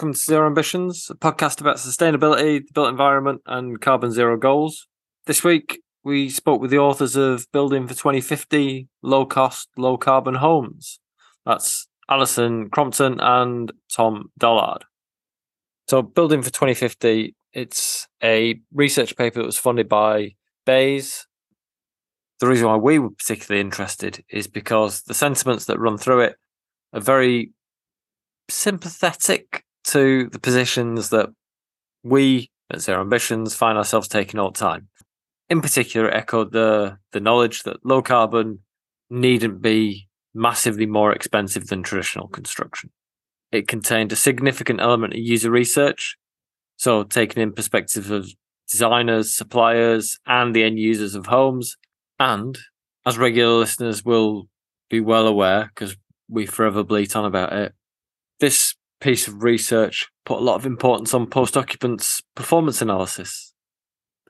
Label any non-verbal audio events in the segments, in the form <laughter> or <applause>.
Welcome to Zero Ambitions, a podcast about sustainability, the built environment, and carbon zero goals. This week, we spoke with the authors of Building for 2050 Low Cost, Low Carbon Homes. That's Alison Crompton and Tom Dollard. So, Building for 2050, it's a research paper that was funded by BEIS. The reason why we were particularly interested is because the sentiments that run through it are very sympathetic to the positions that we at Zero Ambitions find ourselves taking all the time. In particular, it echoed the the knowledge that low carbon needn't be massively more expensive than traditional construction. It contained a significant element of user research, so taking in perspectives of designers, suppliers, and the end users of homes. And as regular listeners will be well aware, because we forever bleat on about it, this piece of research put a lot of importance on post occupancy performance analysis,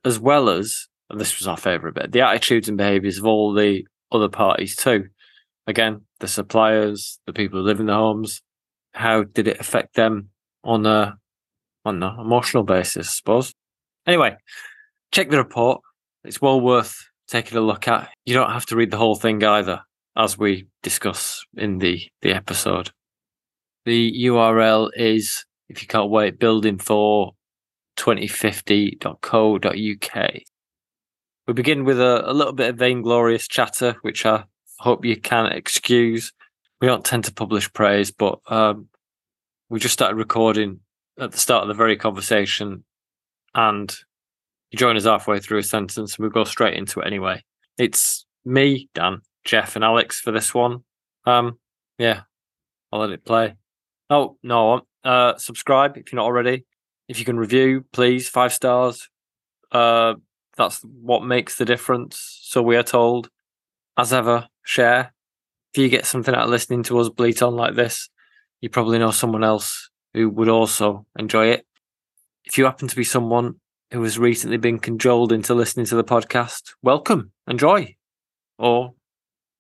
as well as, and this was our favourite bit, the attitudes and behaviours of all the other parties too. Again, the suppliers, the people who live in the homes, how did it affect them on a on an emotional basis, I suppose. Anyway, check the report. It's well worth taking a look at. You don't have to read the whole thing either, as we discuss in the the episode. The URL is, if you can't wait, building for 2050.co.uk. We begin with a, a little bit of vainglorious chatter, which I hope you can excuse. We don't tend to publish praise, but um, we just started recording at the start of the very conversation, and you join us halfway through a sentence, and we go straight into it anyway. It's me, Dan, Jeff, and Alex for this one. Um, yeah, I'll let it play. Oh no, uh, subscribe if you're not already. If you can review, please five stars. Uh, that's what makes the difference. So we are told. As ever, share. If you get something out of listening to us bleat on like this, you probably know someone else who would also enjoy it. If you happen to be someone who has recently been cajoled into listening to the podcast, welcome, enjoy. Or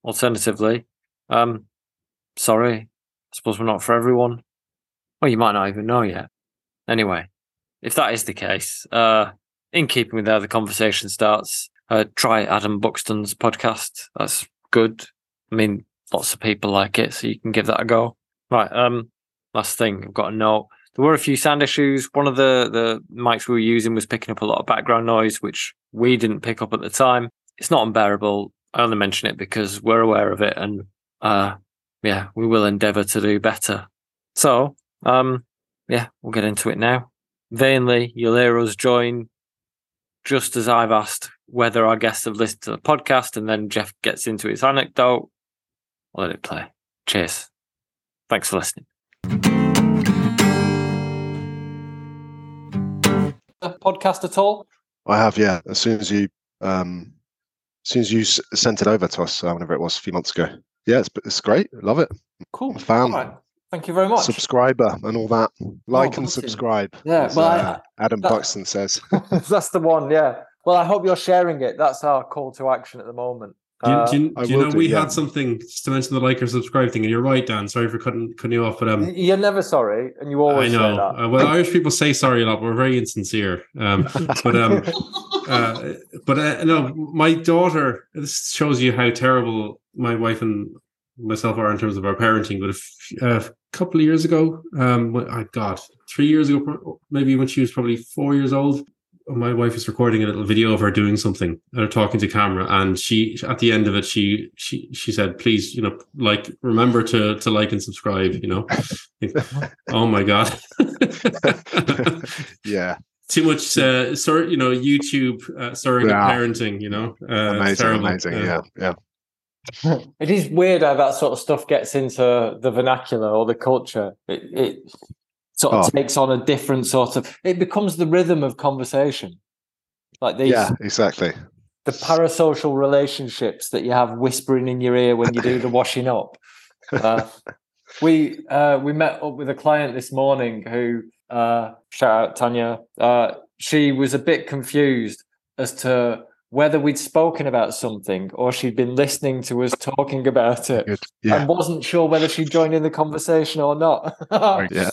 alternatively, um, sorry, suppose we're not for everyone. Well, you might not even know yet. Anyway, if that is the case, uh, in keeping with how the conversation starts, uh, try Adam Buxton's podcast. That's good. I mean, lots of people like it, so you can give that a go. Right. Um, last thing, I've got a note. There were a few sound issues. One of the the mics we were using was picking up a lot of background noise, which we didn't pick up at the time. It's not unbearable. I only mention it because we're aware of it, and uh, yeah, we will endeavour to do better. So, um, yeah, we'll get into it now. Vainly, you'll hear us join just as I've asked whether our guests have listened to the podcast, and then Jeff gets into his anecdote. I'll let it play. Cheers. Thanks for listening. The podcast at all? I have, yeah. As soon as you, um, as soon as you s- sent it over to us, uh, whenever it was, a few months ago. Yeah, it's it's great. Love it. Cool. Fan. All right. Thank you very much. Subscriber and all that. Like and subscribe. Yeah, as, well, I- uh, Adam that- Buxton says. <laughs> That's the one, yeah. Well, I hope you're sharing it. That's our call to action at the moment. Do you, Uh, do you, I do you know do, we yeah. had something just to mention the like or subscribe thing, and you're right, Dan. Sorry for cutting cutting you off, but um, You're never sorry, and you I always say know. that. Uh, well, <laughs> Irish people say sorry a lot. We're very insincere. Um, but um, <laughs> uh, but uh, no, my daughter. This shows you how terrible my wife and myself are in terms of our parenting. But a, f- a couple of years ago, um, when, oh God, three years ago, maybe when she was probably four years old, my wife was recording a little video of her doing something or talking to camera, and she at the end of it, she she she said, "Please, you know, like remember to to like and subscribe." You know, oh my god. <laughs> yeah, too much uh sort you know youtube uh, surrogate Yeah. parenting you know uh, amazing, terrible. amazing. Uh, Yeah, yeah. It is weird how that sort of stuff gets into the vernacular or the culture. It, it sort of Oh. takes on a different sort of. It becomes the rhythm of conversation, like these Yeah, exactly. the parasocial relationships that you have whispering in your ear when you do the <laughs> washing up. Uh, we uh, we met up with a client this morning who uh, shout out Tanya. Uh, she was a bit confused as to whether we'd spoken about something or she'd been listening to us talking about it Good. Yeah. and wasn't sure whether she'd join in the conversation or not. <laughs> yeah.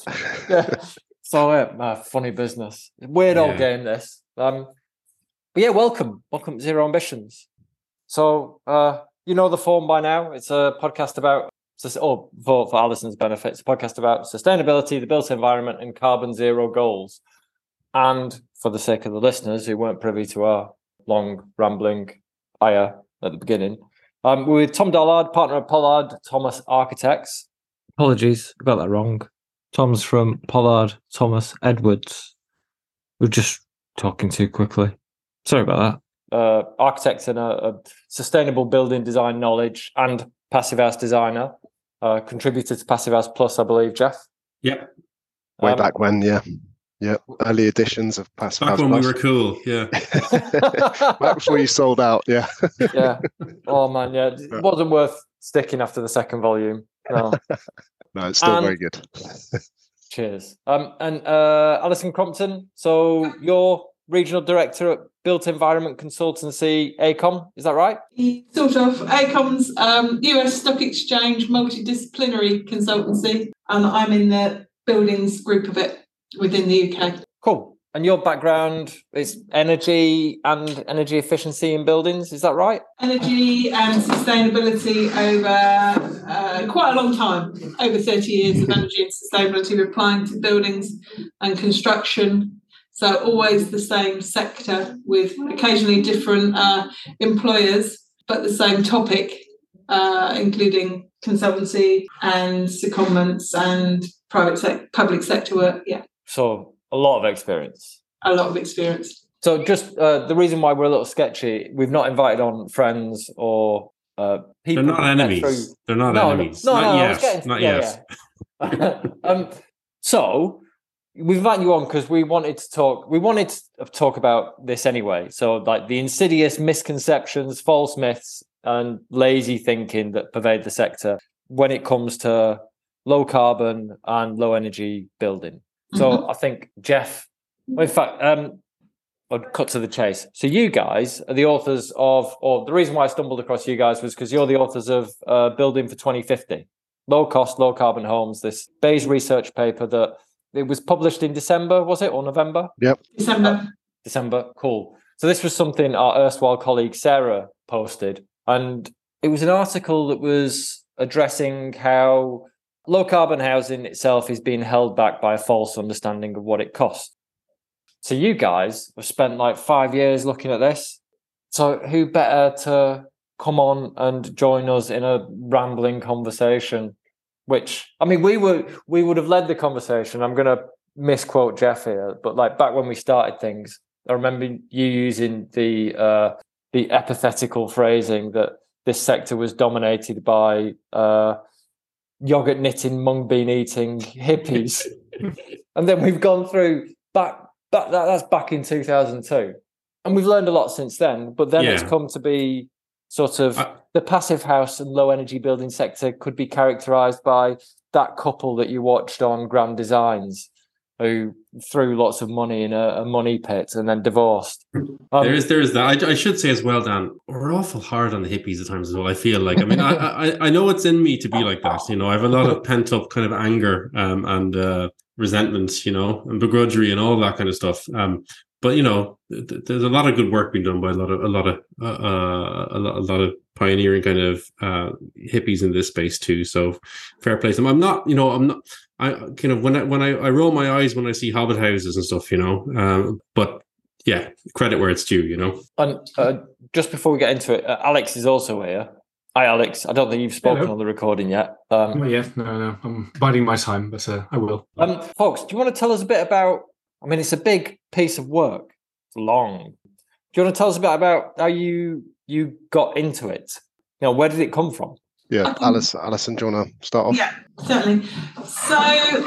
yeah. So uh, uh, funny business. Weird old Yeah. game this. Um but yeah, welcome. Welcome to Zero Ambitions. So uh you know the form by now. It's a podcast about or for, for Alison's benefit, it's a podcast about sustainability, the built environment, and carbon zero goals. And for the sake of the listeners who weren't privy to our long rambling ire at the beginning, um, we're with Tom Dollard, partner of Pollard Thomas Architects. Apologies, I got that wrong. Tom's from Pollard Thomas Edwards. We're just talking too quickly. Sorry about that. Uh, architect and a, a sustainable building design knowledge and passive house designer. Uh, contributed to Passive House Plus, I believe, Jeff. Yep. Way Um, back when, yeah. Yeah. Early editions of Passive Back House when we were cool. Yeah. <laughs> back before you sold out, yeah. yeah. Oh man, yeah. <laughs> It wasn't worth sticking after the second volume. No. <laughs> No, it's still And- very good. Cheers. Um, and uh, Alison Crompton. So you're regional director at Built Environment Consultancy, AECOM. Is that right? Sort of. AECOM's um, US Stock Exchange multidisciplinary consultancy, and I'm in the buildings group of it within the UK. Cool. And your background is energy and energy efficiency in buildings. Is that right? Energy and sustainability over uh, quite a long time, over 30 years of energy and sustainability applying to buildings and construction. So always the same sector with occasionally different uh, employers, but the same topic, uh, including consultancy and secondments and private sec- public sector work. Yeah, So a lot of experience. a lot of experience. So just uh, the reason why we're a little sketchy, we've not invited on friends or uh, people. They're not enemies. through- They're not no, enemies. No, not no, I yet. was to- not yeah, yet. yeah. <laughs> um, so we've invited you on because we wanted to talk. We wanted to talk about this anyway. So like the insidious misconceptions, false myths, and lazy thinking that pervade the sector when it comes to low carbon and low energy building. So I think Jeff. well, in fact, um, I'll cut to the chase. So you guys are the authors of, or the reason why I stumbled across you guys was because you're the authors of uh, Building for 2050, low cost, low carbon homes. This BEIS research paper that it was published in December, was it, or November? Yep. December. December. Cool. So this was something our erstwhile colleague Sarah posted, and it was an article that was addressing how low carbon housing itself is being held back by a false understanding of what it costs. So you guys have spent like five years looking at this. So who better to come on and join us in a rambling conversation? Which I mean, we were we would have led the conversation. I'm going to misquote Jeff here, but like back when we started things, I remember you using the uh, the epithetical phrasing that this sector was dominated by uh, yogurt knitting, mung bean eating hippies, <laughs> and then we've gone through back. That, that that's back in 2002, and we've learned a lot since then. But then it's come to be sort of I- the passive house and low energy building sector could be characterized by that couple that you watched on Grand Designs who threw lots of money in a, a money pit and then divorced. Um, there is there is that. I, I should say as well, Dan. We're awful hard on the hippies at times as well. I feel like. I mean, I, I I know it's in me to be like that. You know, I have a lot of pent up kind of anger um, and uh, resentment. You know, and begrudgery and all that kind of stuff. Um, but you know, th- th- there's a lot of good work being done by a lot of a lot of uh, uh, a, lot, a lot of pioneering kind of uh, hippies in this space too. So fair play to them. I'm not, you know, I'm not. I kind of when I when I, I roll my eyes when I see hobbit houses and stuff, you know. Um, but yeah, credit where it's due, you know. And uh, just before we get into it, uh, Alex is also here. Hi, Alex. I don't think you've spoken Hello. on the recording yet. Um, Not yet. No, no. I'm biding my time, but uh, I will. um, folks, do you want to tell us a bit about? I mean, it's a big piece of work. It's long. Do you want to tell us a bit about how you you got into it? You know, where did it come from? Yeah, Okay. Alice, Alison, do you want to start off? Yeah, certainly. So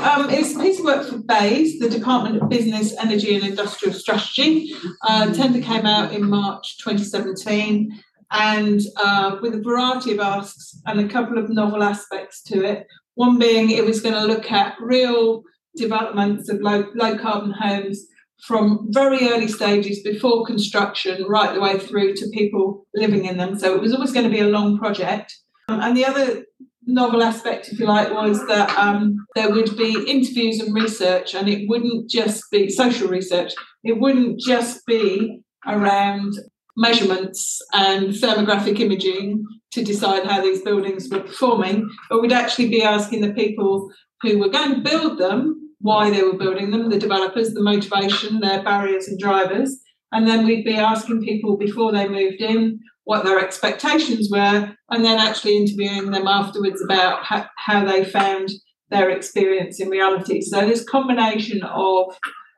um, it's a piece of work for BEIS, the Department of Business, Energy and Industrial Strategy. Uh, tender came out in March 2017 and uh, with a variety of asks and a couple of novel aspects to it. One being it was going to look at real developments of low, low carbon homes from very early stages before construction right the way through to people living in them. So it was always going to be a long project. Um, and the other novel aspect, if you like, was that um, there would be interviews and research, and it wouldn't just be social research, it wouldn't just be around measurements and thermographic imaging to decide how these buildings were performing, but we'd actually be asking the people who were going to build them why they were building them, the developers, the motivation, their barriers and drivers. And then we'd be asking people before they moved in what their expectations were, and then actually interviewing them afterwards about how, how they found their experience in reality. So, this combination of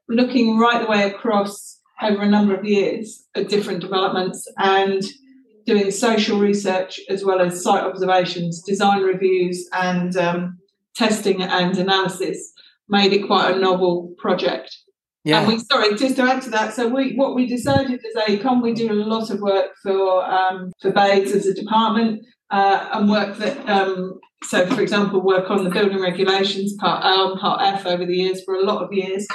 looking right the way across over a number of years at different developments and doing social research as well as site observations, design reviews, and um, testing and analysis made it quite a novel project. Yeah. And we sorry, just to add to that, so we what we decided as AECOM, we do a lot of work for um, for BEIS as a department uh, and work that um, so for example, work on the building regulations part L part F over the years for a lot of years.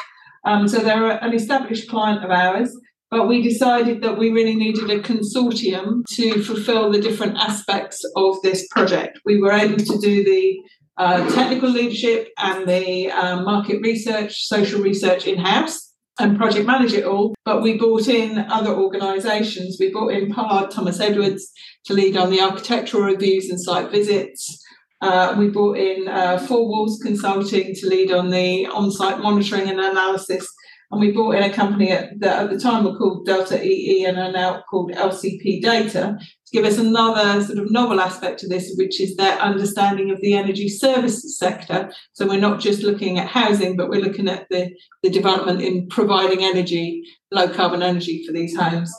Um, so they're an established client of ours, but we decided that we really needed a consortium to fulfill the different aspects of this project. We were able to do the uh, technical leadership and the uh, market research, social research in house and project manage it all. But we brought in other organisations. We brought in Pollard, Thomas Edwards, to lead on the architectural reviews and site visits. Uh, we brought in uh, Four Walls Consulting to lead on the on site monitoring and analysis and we brought in a company at, that at the time were called Delta EE and are now called LCP Delta to give us another sort of novel aspect to this, which is their understanding of the energy services sector. So we're not just looking at housing, but we're looking at the, the development in providing energy, low carbon energy for these homes.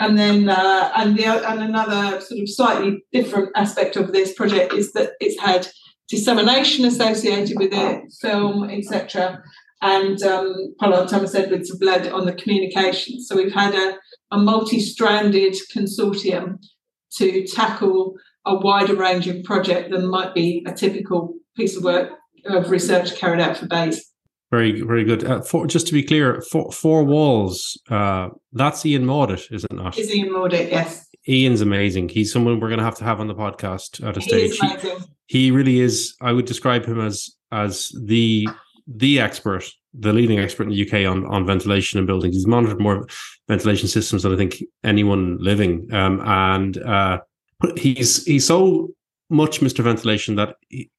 And then, uh, and the and another sort of slightly different aspect of this project is that it's had dissemination associated with it, film, etc and um, Pollard Thomas Edwards have led on the communication. So we've had a, a multi stranded consortium to tackle a wider range of project than might be a typical piece of work of research carried out for BEIS. Very, very good. Uh, for, just to be clear, four, four walls. Uh, that's Ian Mawditt, is it not? Is Ian Mawditt? Yes. Ian's amazing. He's someone we're going to have to have on the podcast at a he stage. He, he really is. I would describe him as as the the expert, the leading expert in the UK on, on ventilation and buildings. He's monitored more ventilation systems than I think anyone living. Um, and uh, he's he's so much Mr. Ventilation that he,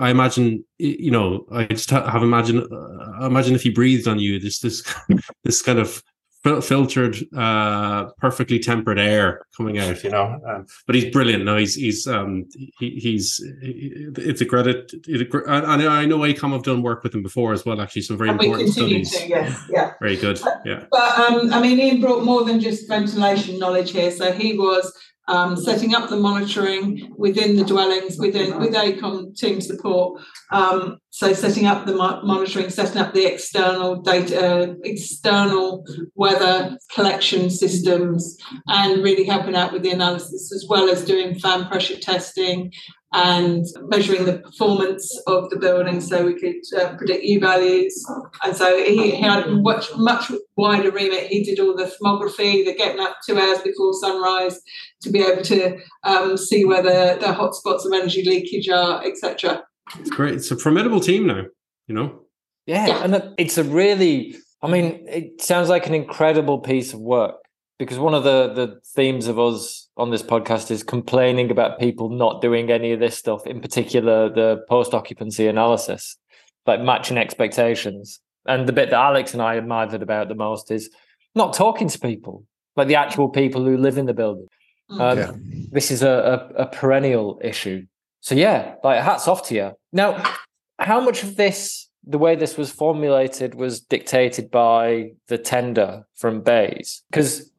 I imagine, you know, I just have imagine, uh, imagine if he breathed on you, this this <laughs> this kind of filtered, uh, perfectly tempered air coming out, you know. Um, but he's brilliant. No, he's he's um, he, he's it's a credit. It, and I know AECOM have done work with him before as well. Actually, some very and important studies. To, yes, yeah, very good. Yeah, but um, I mean, Ian brought more than just ventilation knowledge here. So he was um, setting up the monitoring within the dwellings within with AECOM team support. Um, so setting up the mo- monitoring, setting up the external data, external weather collection systems, and really helping out with the analysis as well as doing fan pressure testing and measuring the performance of the building so we could uh, predict U values. And so he, he, had a much, much wider remit. He did all the thermography, the getting up two hours before sunrise to be able to um, see where the, the hotspots of energy leakage are, etc. It's great. It's a formidable team now, you know? Yeah, yeah. and it's a really, I mean, it sounds like an incredible piece of work because one of the the themes of us on this podcast is complaining about people not doing any of this stuff in particular the post occupancy analysis like matching expectations and the bit that alex and i admired about the most is not talking to people like the actual people who live in the building mm. um, yeah. this is a, a, a perennial issue so yeah like hats off to you now how much of this the way this was formulated was dictated by the tender from BEIS because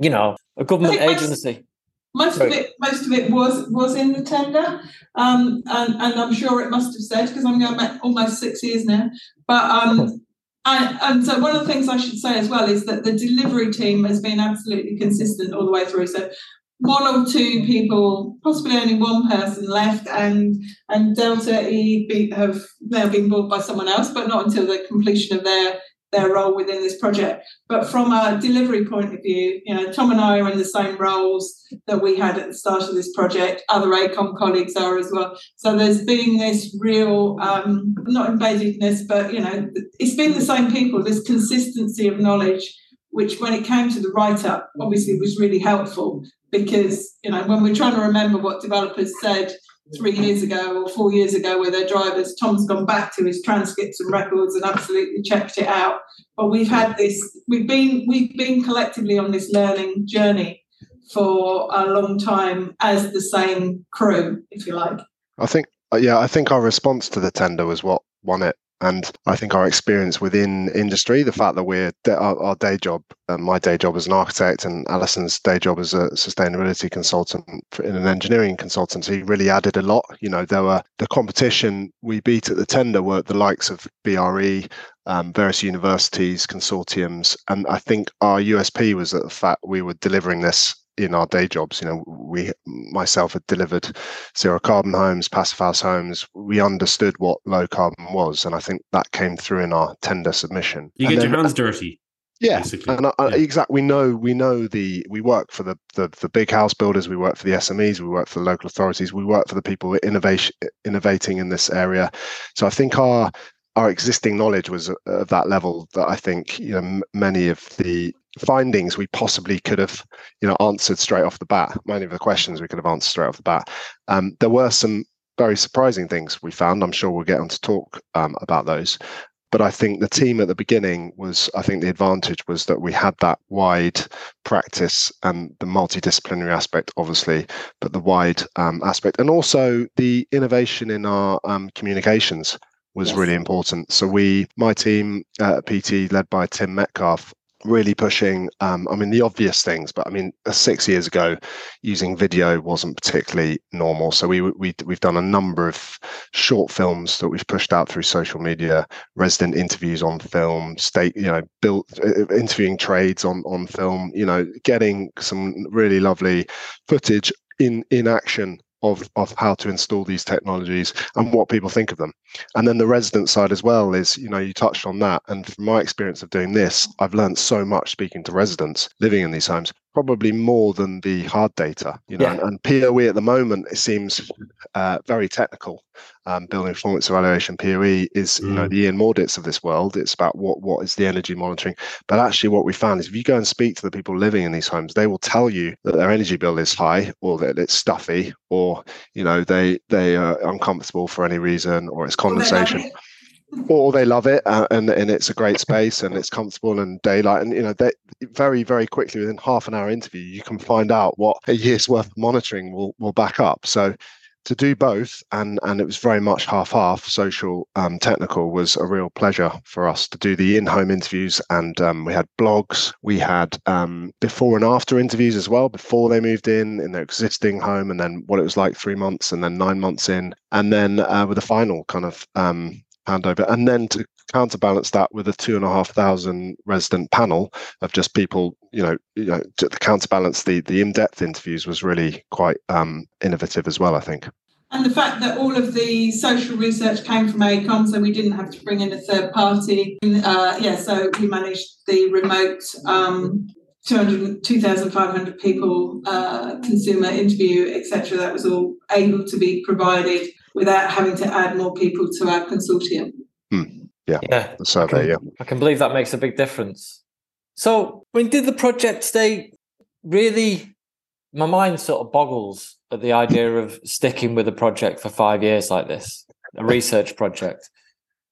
you know, a government agency. Most, of it, most of it was was in the tender, um, and and I'm sure it must have said because I'm going back almost six years now. But um, and, and so one of the things I should say as well is that the delivery team has been absolutely consistent all the way through. So one or two people, possibly only one person left, and and Delta E have now been bought by someone else, but not until the completion of their their role within this project. But from a delivery point of view, you know, Tom and I are in the same roles that we had at the start of this project. Other AECOM colleagues are as well. So there's been this real, um, not embeddedness, but you know, it's been the same people. This consistency of knowledge, which when it came to the write up, obviously was really helpful because you know when we're trying to remember what developers said three years ago or four years ago with their drivers. Tom's gone back to his transcripts and records and absolutely checked it out. But we've had this, we've been we've been collectively on this learning journey for a long time as the same crew, if you like. I think uh, yeah, I think our response to the tender was what won it. And I think our experience within industry, the fact that we're our, our day job, uh, my day job as an architect, and Alison's day job as a sustainability consultant in an engineering consultancy, really added a lot. You know, there were the competition we beat at the tender were the likes of BRE, um, various universities, consortiums, and I think our USP was that the fact we were delivering this in our day jobs. You know, we myself had delivered zero carbon homes, passive house homes. We understood what low carbon was, and I think that came through in our tender submission. You and get then, your hands dirty. Yeah, basically. and I, Yeah. exactly. We know we know the we work for the, the the big house builders. We work for the SMEs. We work for the local authorities. We work for the people innovation innovating in this area. So I think our our existing knowledge was uh, of that level that I think you know m- many of the findings we possibly could have you know answered straight off the bat. Many of the questions we could have answered straight off the bat. Um, there were some very surprising things we found. I'm sure we'll get on to talk um, about those. But I think the team at the beginning was, I think the advantage was that we had that wide practice and the multidisciplinary aspect, obviously, but the wide um, aspect, and also the innovation in our um, communications was Yes. really important. So we, my team uh, at PT, led by Tim Metcalf, really pushing. Um, I mean, the obvious things, but I mean, uh, six years ago, using video wasn't particularly normal. So we we we've done a number of short films that we've pushed out through social media, resident interviews on film, state you know, built uh, interviewing trades on on film. You know, getting some really lovely footage in in action of of how to install these technologies and what people think of them. And then the resident side as well is you know you touched on that. And from my experience of doing this i've learned so much speaking to residents living in these homes probably more than the hard data you know Yeah. and, and poe at the moment it seems uh, very technical. Um, building performance evaluation poe is you know Mm. the ian mawditts of this world. It's about what what is the energy monitoring. But actually what we found is if you go and speak to the people living in these homes they will tell you that their energy bill is high or that it's stuffy or you know they they are uncomfortable for any reason or it's condensation or they love it uh, and and it's a great space and it's comfortable and daylight and you know they very very quickly within half an hour interview you can find out what a year's worth of monitoring will will back up. So to do both and and it was very much half half social um, technical was a real pleasure for us to do the in-home interviews and um, we had blogs we had um, before and after interviews as well before they moved in in their existing home and then what it was like three months and then nine months in and then uh, with the final kind of um, handover and then to counterbalance that with a two and a half thousand resident panel of just people you know you know to counterbalance the the in-depth interviews was really quite um innovative as well i think And the fact that all of the social research came from AECOM, so we didn't have to bring in a third party. Uh, yeah, so we managed the remote um, 2,500 people uh, consumer interview, etc. That was all able to be provided without having to add more people to our consortium. Hmm. Yeah, the survey yeah I can believe that makes a big difference. So, I mean, did the project stay really? My mind sort of boggles at the idea of sticking with a project for five years like this, a research project.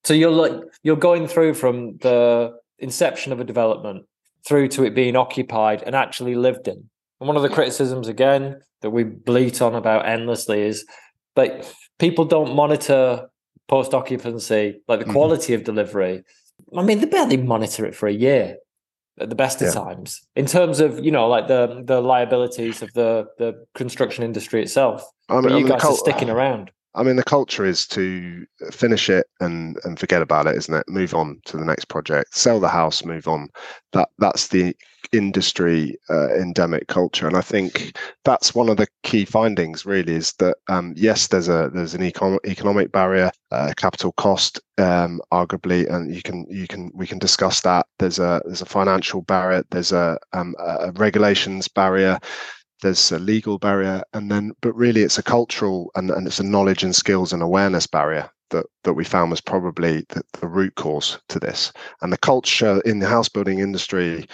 So you're like you're going through from the inception of a development through to it being occupied and actually lived in. And one of the criticisms again that we bleat on about endlessly is like people don't monitor post occupancy, like the Mhm. quality of delivery. I mean, they barely monitor it for a year at the best of Yeah. times in terms of you know like the the liabilities of the the construction industry itself. I But you the guys are sticking around. I mean, the culture is to finish it and and forget about it, isn't it? Move on to the next project, sell the house, move on. That that's the industry uh, endemic culture, and I think that's one of the key findings. Really, is that um, yes, there's a there's an econ- economic barrier, uh, capital cost, um, arguably, and you can you can we can discuss that. There's a there's a financial barrier. There's a, um, a regulations barrier there's a legal barrier and then but really it's a cultural and, and it's a knowledge and skills and awareness barrier that that we found was probably the, the root cause to this. And the culture in the house building industry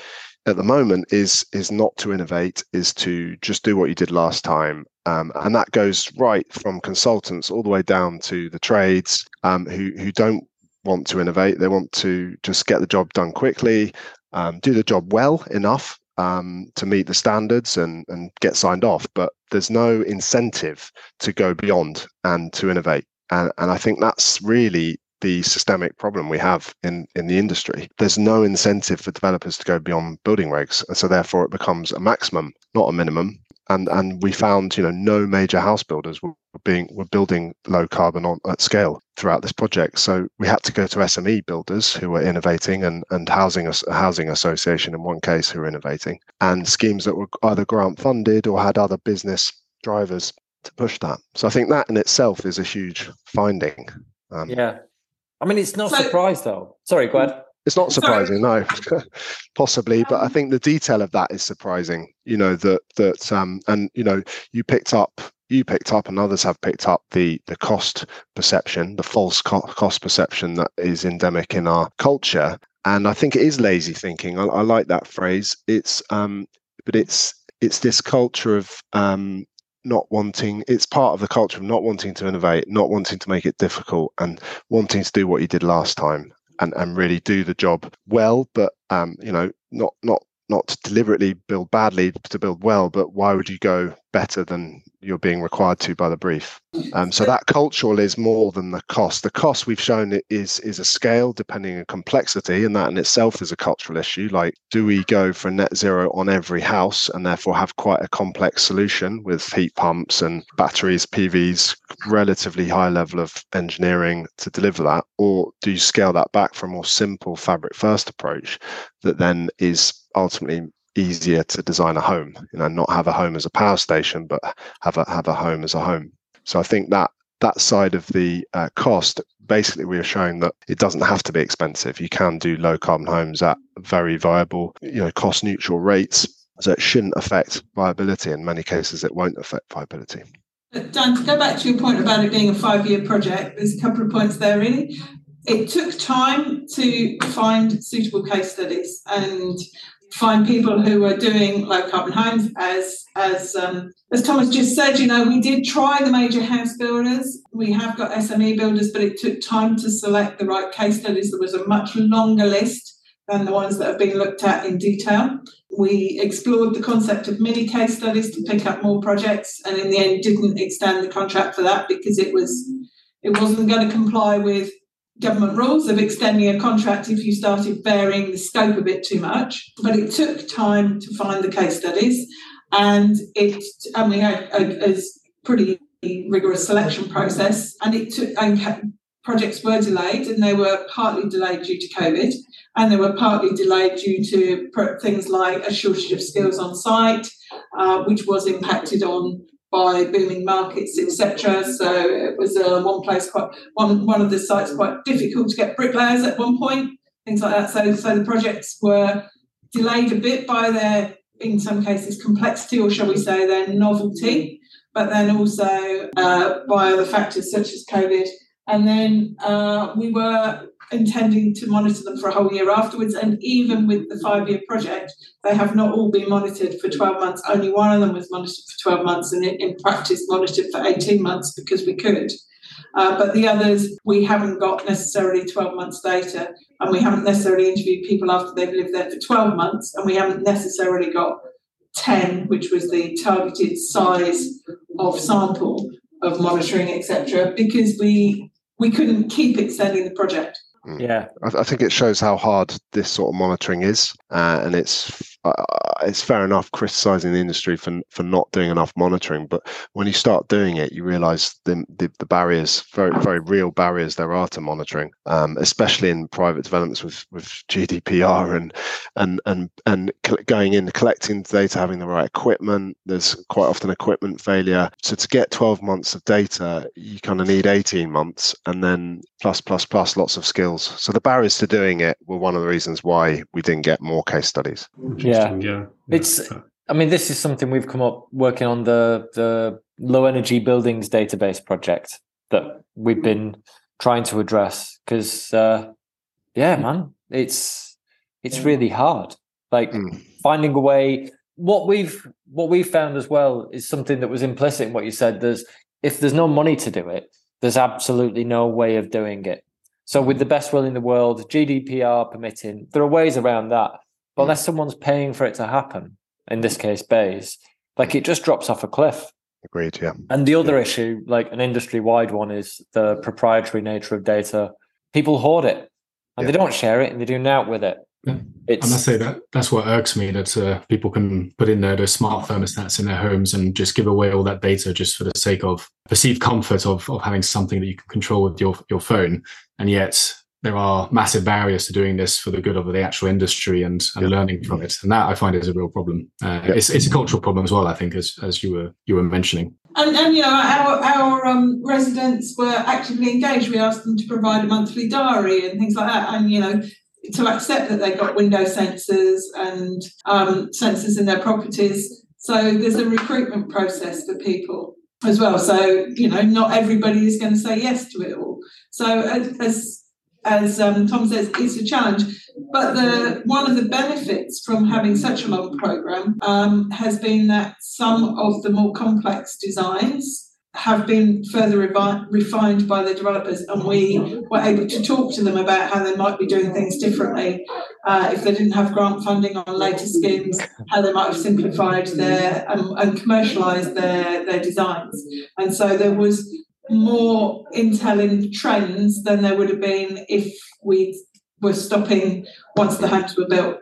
at the moment is is not to innovate is to just do what you did last time. Um, and that goes right from consultants all the way down to the trades um, who who don't want to innovate. They want to just get the job done quickly um, do the job well enough um, to meet the standards and, and get signed off, but there's no incentive to go beyond and to innovate. And, and I think that's really the systemic problem we have in, in the industry. There's no incentive for developers to go beyond building regs. And so therefore it becomes a maximum, not a minimum. And and we found you know no major house builders were being were building low carbon on at scale throughout this project. So we had to go to sme builders who were innovating and and housing a housing association in one case who were innovating. And schemes that were either grant funded or had other business drivers to push that. So i think that in itself is a huge finding. Um, yeah i mean it's not so, surprised though sorry go ahead it's not surprising, no, <laughs> possibly, but I think the detail of that is surprising. You know that that um, and you know you picked up you picked up and others have picked up the the cost perception, the false co- cost perception that is endemic in our culture, and I think it is lazy thinking. I, I like that phrase. It's um, but it's it's this culture of um, not wanting it's part of the culture of not wanting to innovate not wanting to make it difficult and wanting to do what you did last time and, and really do the job well, but um, you know, not not not to deliberately build badly to build well, but why would you go better than you're being required to by the brief? Um, so that cultural is more than the cost. The cost we've shown is is a scale depending on complexity, and that in itself is a cultural issue. Like, do we go for net zero on every house and therefore have quite a complex solution with heat pumps and batteries, PVs, relatively high level of engineering to deliver that, or do you scale that back for a more simple fabric first approach that then is ultimately easier to design a home you know not have a home as a power station but have a have a home as a home. So i think that that side of the uh, cost basically we are showing that it doesn't have to be expensive. You can do low carbon homes at very viable you know cost neutral rates so it shouldn't affect viability. In many cases it won't affect viability. Dan, to go back to your point about it being a five year project, there's a couple of points there really. It took time to find suitable case studies and find people who were doing low carbon homes. As as um, as Thomas just said, you know, we did try the major house builders. We have got SME builders, but it took time to select the right case studies. There was a much longer list than the ones that have been looked at in detail. We explored the concept of mini case studies to pick up more projects, and in the end, didn't extend the contract for that because it was it wasn't going to comply with government rules of extending a contract if you started varying the scope a bit too much. But it took time to find the case studies, and it I mean a, a, a pretty rigorous selection process, and it took and projects were delayed, and they were partly delayed due to COVID, and they were partly delayed due to things like a shortage of skills on site, uh, which was impacted on by booming markets, etc. So it was uh, one place quite one one of the sites quite difficult to get bricklayers at one point, things like that. So so the projects were delayed a bit by their in some cases complexity or shall we say their novelty, but then also uh, by other factors such as COVID. And then uh, we were intending to monitor them for a whole year afterwards. And even with the five year project, they have not all been monitored for 12 months. Only one of them was monitored for 12 months and in practice monitored for 18 months because we could. Uh, but the others, we haven't got necessarily 12 months data, and we haven't necessarily interviewed people after they've lived there for 12 months, and we haven't necessarily got 10, which was the targeted size of sample of monitoring, etc., because we we couldn't keep extending the project. Mm. Yeah, I, I, think it shows how hard this sort of monitoring is, uh, and it's uh, it's fair enough criticizing the industry for for not doing enough monitoring, but when you start doing it, you realize the the, the barriers, very very real barriers there are to monitoring, um, especially in private developments with with GDPR and and and and going in collecting data, having the right equipment. There's quite often equipment failure. So to get 12 months of data, you kind of need 18 months, and then plus plus plus lots of skills. So the barriers to doing it were one of the reasons why we didn't get more case studies. Yeah. yeah. It's I mean, this is something we've come up working on the the low energy buildings database project that we've been trying to address because uh, yeah, man, it's it's really hard. Like Mm. finding a way. What we've what we've found as well is something that was implicit in what you said. There's if there's no money to do it, there's absolutely no way of doing it. So with the best will in the world, GDPR permitting, there are ways around that. But Mm. unless someone's paying for it to happen, in this case, BEIS, like it just drops off a cliff. Agreed. Yeah. And the other issue, like an industry wide one, is the proprietary nature of data. People hoard it and Yeah. they don't share it and they do nought with it. Yeah. It's I must say that that's what irks me that uh, people can put in their, their smart thermostats in their homes and just give away all that data just for the sake of perceived comfort of, of having something that you can control with your, your phone. And yet there are massive barriers to doing this for the good of the actual industry and, and Yeah. learning from it. And that I find is a real problem. Uh, Yeah. it's, it's a cultural problem as well, I think, as, as you were you were mentioning. And, and you know, our, our um, residents were actively engaged. We asked them to provide a monthly diary and things like that. And, you know, to accept that they've got window sensors and um, sensors in their properties. So there's a recruitment process for people as well. So, you know, not everybody is going to say yes to it all. So as, as um, Tom says, it's a challenge. But the one of the benefits from having such a long program um, has been that some of the more complex designs have been further revi- refined by the developers, and we were able to talk to them about how they might be doing things differently uh, if they didn't have grant funding on later schemes, how they might have simplified their um, and commercialised their their designs, and so there was more intel in trends than there would have been if we were stopping once the homes were built.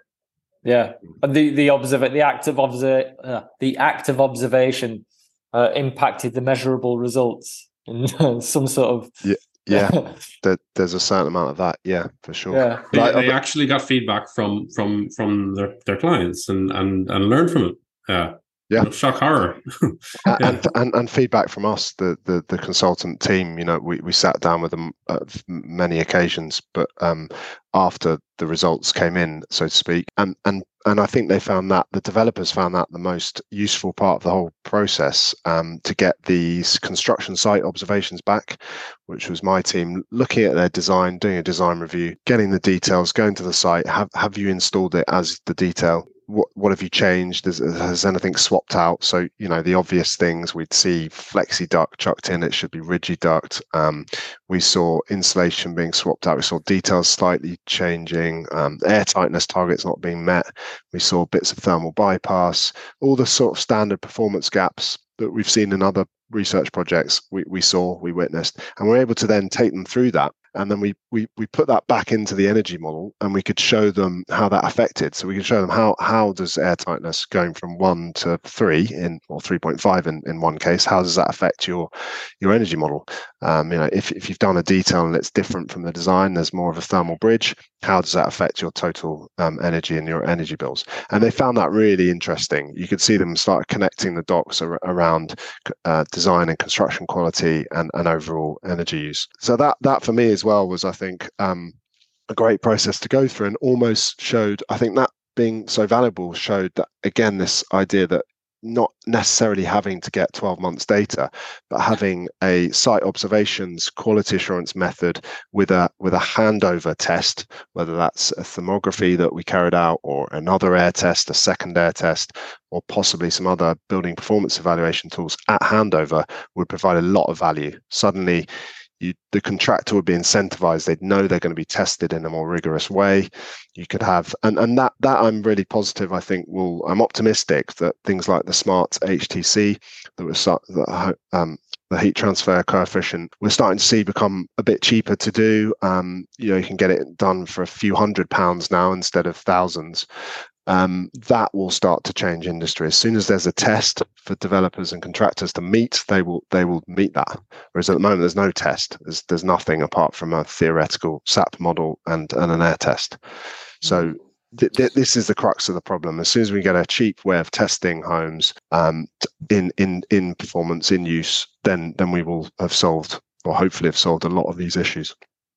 yeah. And the the observe the act of observe uh, the act of observation uh, impacted the measurable results in <laughs> some sort of Yeah. yeah <laughs> There, there's a certain amount of that. Yeah, for sure. yeah. They, Like, they actually got feedback from from from their, their clients and and and learned from it. Uh, Yeah. shock horror. <laughs> Yeah. and, and and feedback from us the the, the consultant team you know we, we sat down with them at many occasions but um after the results came in so to speak and and and i think they found that the developers found that the most useful part of the whole process um, to get these construction site observations back which was my team looking at their design doing a design review getting the details going to the site have have you installed it as the detail what what have you changed? Has, has anything swapped out? So you know the obvious things we'd see flexi duct chucked in. It should be rigid duct. Um, we saw insulation being swapped out. We saw details slightly changing. Um, air tightness targets not being met. We saw bits of thermal bypass. All the sort of standard performance gaps that we've seen in other research projects. We we saw, we witnessed, and we're able to then take them through that and then we, we we put that back into the energy model and we could show them how that affected. So we could show them how how does air tightness going from one to three in or 3.5 in, in one case how does that affect your your energy model? Um, you know if, if you've done a detail and it's different from the design there's more of a thermal bridge how does that affect your total um, energy and your energy bills? And they found that really interesting. You could see them start connecting the dots ar- around uh, design and construction quality and, and overall energy use. So that that for me as well was i think um, a great process to go through and almost showed i think that being so valuable showed that again this idea that not necessarily having to get 12 months data but having a site observations quality assurance method with a with a handover test whether that's a thermography that we carried out or another air test a second air test or possibly some other building performance evaluation tools at handover would provide a lot of value. Suddenly you, the contractor would be incentivized. They'd know they're going to be tested in a more rigorous way. You could have and and that that i'm really positive i think will i'm optimistic that things like the smart htc that was that um, the heat transfer coefficient we're starting to see become a bit cheaper to do. Um, you know you can get it done for a few hundred pounds now instead of thousands um, that will start to change industry. As soon as there's a test for developers and contractors to meet, they will they will meet that. Whereas at the moment, there's no test. There's there's nothing apart from a theoretical SAP model and, and an air test. So th- th- this is the crux of the problem. As soon as we get a cheap way of testing homes um, in in in performance in use, then then we will have solved or hopefully have solved a lot of these issues.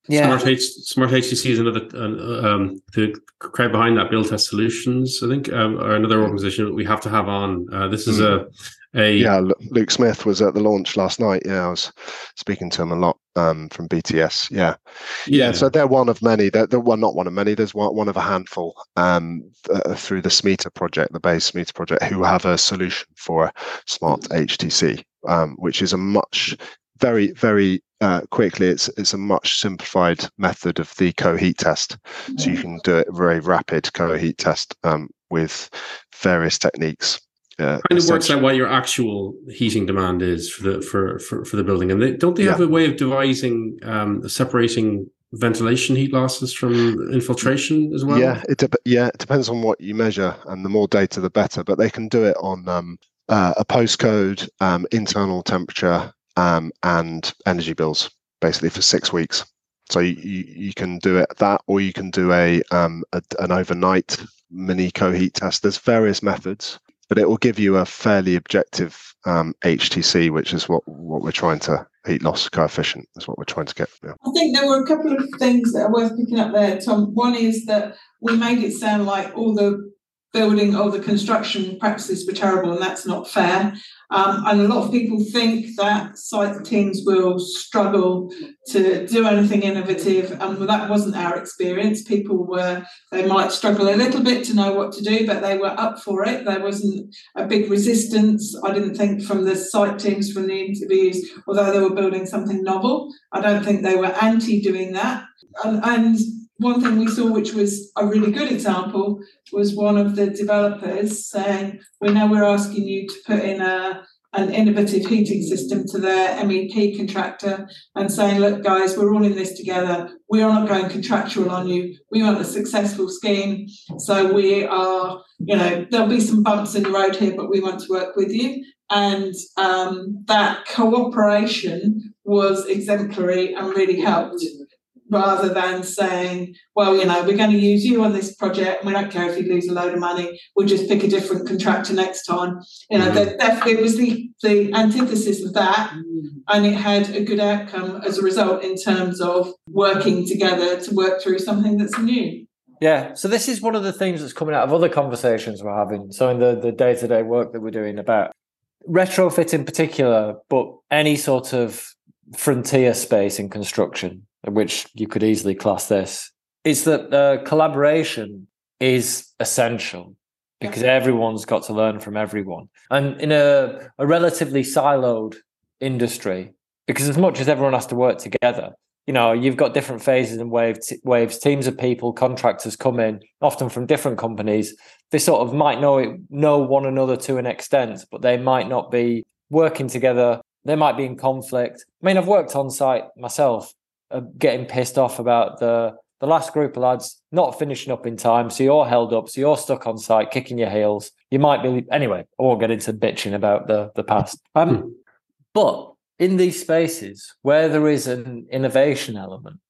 Yeah. Smart, H- Smart HTC is another uh, um, the crowd behind that. Build Test Solutions, I think, um, or another organization that we have to have on. Uh, this is mm. a, a yeah. Luke Smith was at the launch last night. Yeah, I was speaking to him a lot um, from BTS. Yeah. yeah, yeah. So they're one of many. They're, they're well, not one of many. There's one, one of a handful um, uh, through the SMETER project, the BEIS SMETER project, who have a solution for Smart HTC, um, which is a much very very uh, quickly it's it's a much simplified method of the co-heat test. So you can do it very rapid co-heat test um, with various techniques uh, kind of works out what your actual heating demand is for the for for, for the building. And they, don't they have yeah. a way of devising um, separating ventilation heat losses from infiltration as well? Yeah it de- yeah it depends on what you measure and the more data the better. But they can do it on um, uh, a postcode um, internal temperature um, and energy bills basically for six weeks. So you, you can do it that, or you can do a, um, a an overnight mini co-heat test. There's various methods, but it will give you a fairly objective um, HTC, which is what what we're trying to heat loss coefficient is what we're trying to get. Yeah. I think there were a couple of things that are worth picking up there, Tom. One is that we made it sound like all the building or the construction practices were terrible, and that's not fair. Um, and a lot of people think that site teams will struggle to do anything innovative, and that wasn't our experience. People were, they might struggle a little bit to know what to do, but they were up for it. There wasn't a big resistance, I didn't think, from the site teams from the interviews, although they were building something novel. I don't think they were anti doing that. And, and one thing we saw, which was a really good example, was one of the developers saying, "We know we're asking you to put in a an innovative heating system to their MEP contractor and saying, look, guys, we're all in this together. We are not going contractual on you. We want a successful scheme. So we are, you know, there'll be some bumps in the road here, but we want to work with you. And um, that cooperation was exemplary and really helped rather than saying, well, you know, we're going to use you on this project and we don't care if you lose a load of money, we'll just pick a different contractor next time. You know, mm. definitely it was the, the antithesis of that. Mm. And it had a good outcome as a result in terms of working together to work through something that's new. Yeah, so this is one of the things that's coming out of other conversations we're having. So in the the day to day work that we're doing about retrofit in particular, but any sort of frontier space in construction which you could easily class this, is that uh, collaboration is essential because yeah. everyone's got to learn from everyone. And in a, a relatively siloed industry, because as much as everyone has to work together, you know, you've got different phases and waves, waves, teams of people, contractors come in, often from different companies. They sort of might know know one another to an extent, but they might not be working together. They might be in conflict. I mean, I've worked on site myself uh, getting pissed off about the the last group of lads not finishing up in time. So you're held up. So you're stuck on site, kicking your heels. You might be anyway. I won't get into bitching about the the past. Um, hmm. but in these spaces where there is an innovation element,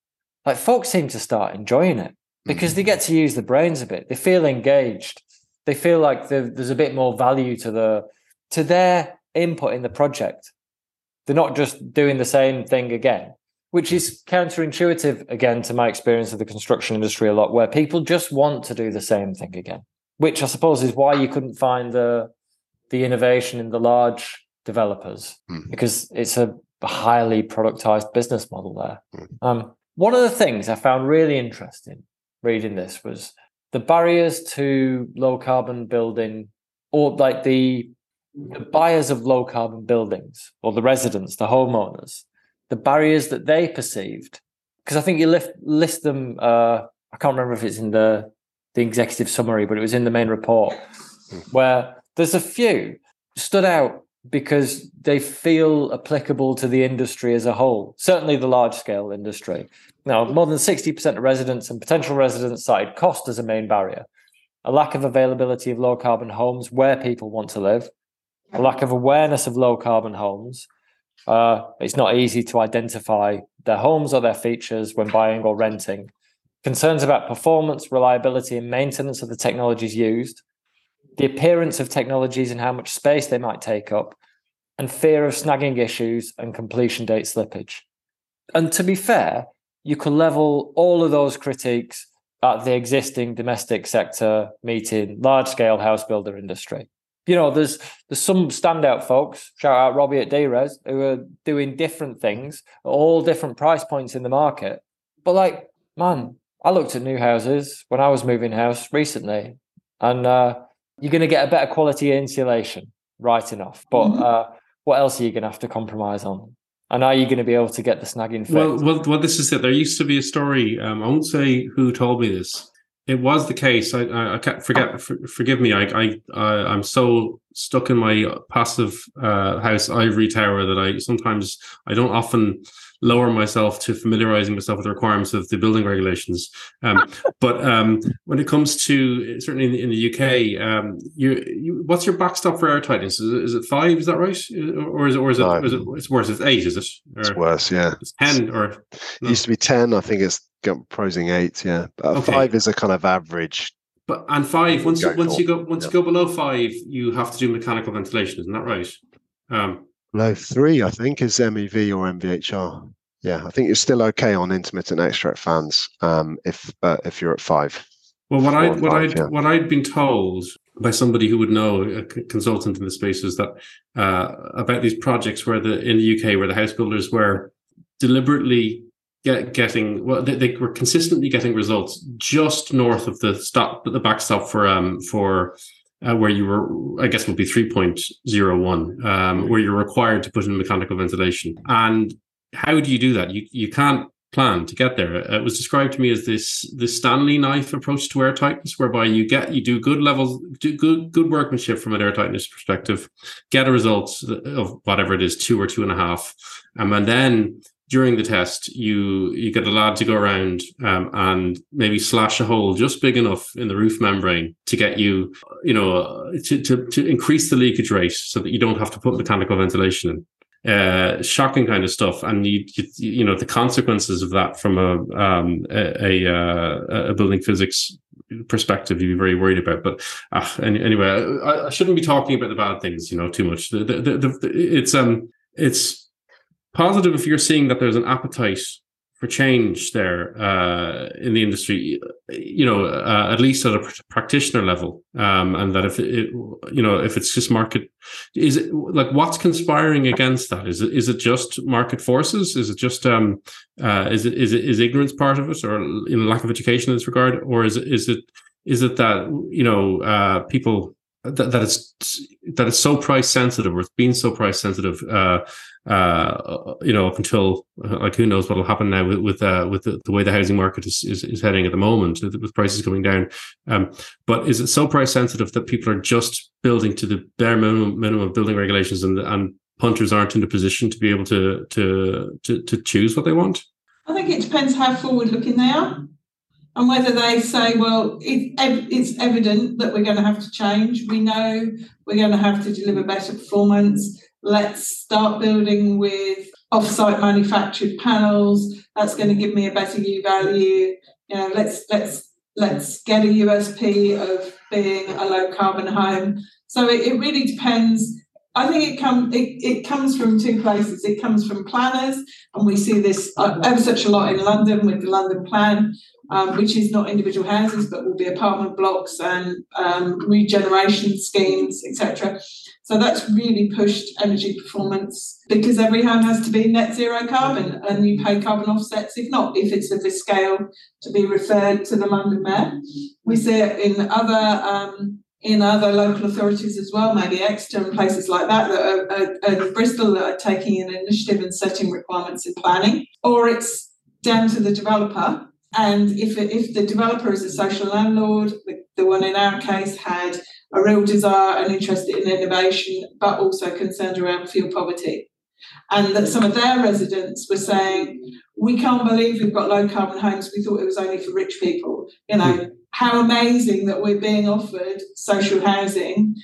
like folks seem to start enjoying it because they get to use the brains a bit. They feel engaged. They feel like there's a bit more value to the to their input in the project. They're not just doing the same thing again which is counterintuitive again to my experience of the construction industry a lot, where people just want to do the same thing again, which I suppose is why you couldn't find the the innovation in the large developers mm. because it's a highly productized business model there. Mm. Um, one of the things I found really interesting reading this was the barriers to low carbon building, or like the, the buyers of low carbon buildings, or the residents, the homeowners the barriers that they perceived. Because I think you list, list them. Uh, I can't remember if it's in the the executive summary, but it was in the main report hmm. where there's a few stood out because they feel applicable to the industry as a whole. Certainly, the large scale industry. Now, more than sixty percent of residents and potential residents cited cost as a main barrier. a lack of availability of low carbon homes where people want to live, a lack of awareness of low carbon homes. Uh, it's not easy to identify their homes or their features when buying or renting. Concerns about performance, reliability, and maintenance of the technologies used, the appearance of technologies and how much space they might take up, and fear of snagging issues and completion date slippage. And to be fair, you could level all of those critiques at the existing domestic sector meeting large scale house builder industry. You know, there's there's some standout folks, shout out Robbie at Drez who are doing different things at all different price points in the market. But like, man, I looked at new houses when I was moving house recently, and uh, you're going to get a better quality insulation, right enough. But mm-hmm. uh, what else are you going to have to compromise on? And are you going to be able to get the snagging fixed? Well, well, well, this is it. There used to be a story. Um, I won't say who told me this. It was the case. I, I, I can't forget. For, forgive me. I, I, I, am so stuck in my passive uh, house ivory tower that I sometimes I don't often lower myself to familiarizing myself with the requirements of the building regulations. Um, <laughs> but um, when it comes to certainly in the, in the UK, um, you, you, what's your backstop for air tightness? Is it, is it five? Is that right, or is it or is it, is it it's worse? It's eight? Is it? Or it's worse. Yeah, it's ten or no. it used to be ten. I think it's prosing eight. Yeah, but okay. five is a kind of average. But and five once you, once you go once yeah. you go below five, you have to do mechanical ventilation. Isn't that right? Um, Below three, I think, is MEV or MVHR. Yeah, I think you're still okay on intermittent extract fans um, if uh, if you're at five. Well, what I what I yeah. what I'd been told by somebody who would know a consultant in the space is that uh, about these projects where the in the UK where the house builders were deliberately get, getting well they, they, were consistently getting results just north of the stop the backstop for um for uh, where you were, I guess, would be 3.01, um, where you're required to put in mechanical ventilation. And how do you do that? You you can't plan to get there. It was described to me as this this Stanley knife approach to air tightness, whereby you get you do good levels, do good good workmanship from an air tightness perspective, get a result of whatever it is, two or two and a half, um, and then during the test, you you get allowed to go around um, and maybe slash a hole just big enough in the roof membrane to get you, you know, to, to, to increase the leakage rate so that you don't have to put mechanical ventilation in. Uh, shocking kind of stuff, and you, you, you know the consequences of that from a um, a, a, uh, a building physics perspective you'd be very worried about. But uh, anyway, I, I, shouldn't be talking about the bad things, you know, too much. The, the, the, the, it's um, it's positive if you're seeing that there's an appetite for change there uh, in the industry, you know, uh, at least at a pr- practitioner level, um, and that if it, you know, if it's just market, is it like what's conspiring against that? Is it is it just market forces? Is it just um, uh, is it is it is ignorance part of it, or in lack of education in this regard, or is it is it is it that you know uh, people that, that it's that it's so price sensitive or it's been so price sensitive uh, uh, you know, up until uh, like who knows what will happen now with with, uh, with the, the, way the housing market is, is, is heading at the moment with prices coming down. Um, but is it so price sensitive that people are just building to the bare minimum minimum of building regulations and and punters aren't in a position to be able to to to, to choose what they want? I think it depends how forward looking they are. And whether they say, well, it, it's evident that we're going to have to change. We know we're going to have to deliver better performance let's start building with off-site manufactured panels. That's going to give me a better U value. You know, let's let's let's get a USP of being a low carbon home. So it, it really depends. I think it comes it, it comes from two places. It comes from planners, and we see this uh, ever such a lot in London with the London Plan, um, which is not individual houses but will be apartment blocks and um, regeneration schemes, etc. So that's really pushed energy performance because every home has to be net zero carbon and you pay carbon offsets if not, if it's of this scale to be referred to the London Mayor. We see it in other um, in other local authorities as well, maybe Exeter and places like that, that are, are, are Bristol that are taking an initiative and setting requirements in planning, or it's down to the developer. And if, if the developer is a social landlord, the, the one in our case had a real desire and interest in innovation, but also concerned around fuel poverty. And that some of their residents were saying, We can't believe we've got low carbon homes. We thought it was only for rich people. You know, how amazing that we're being offered social housing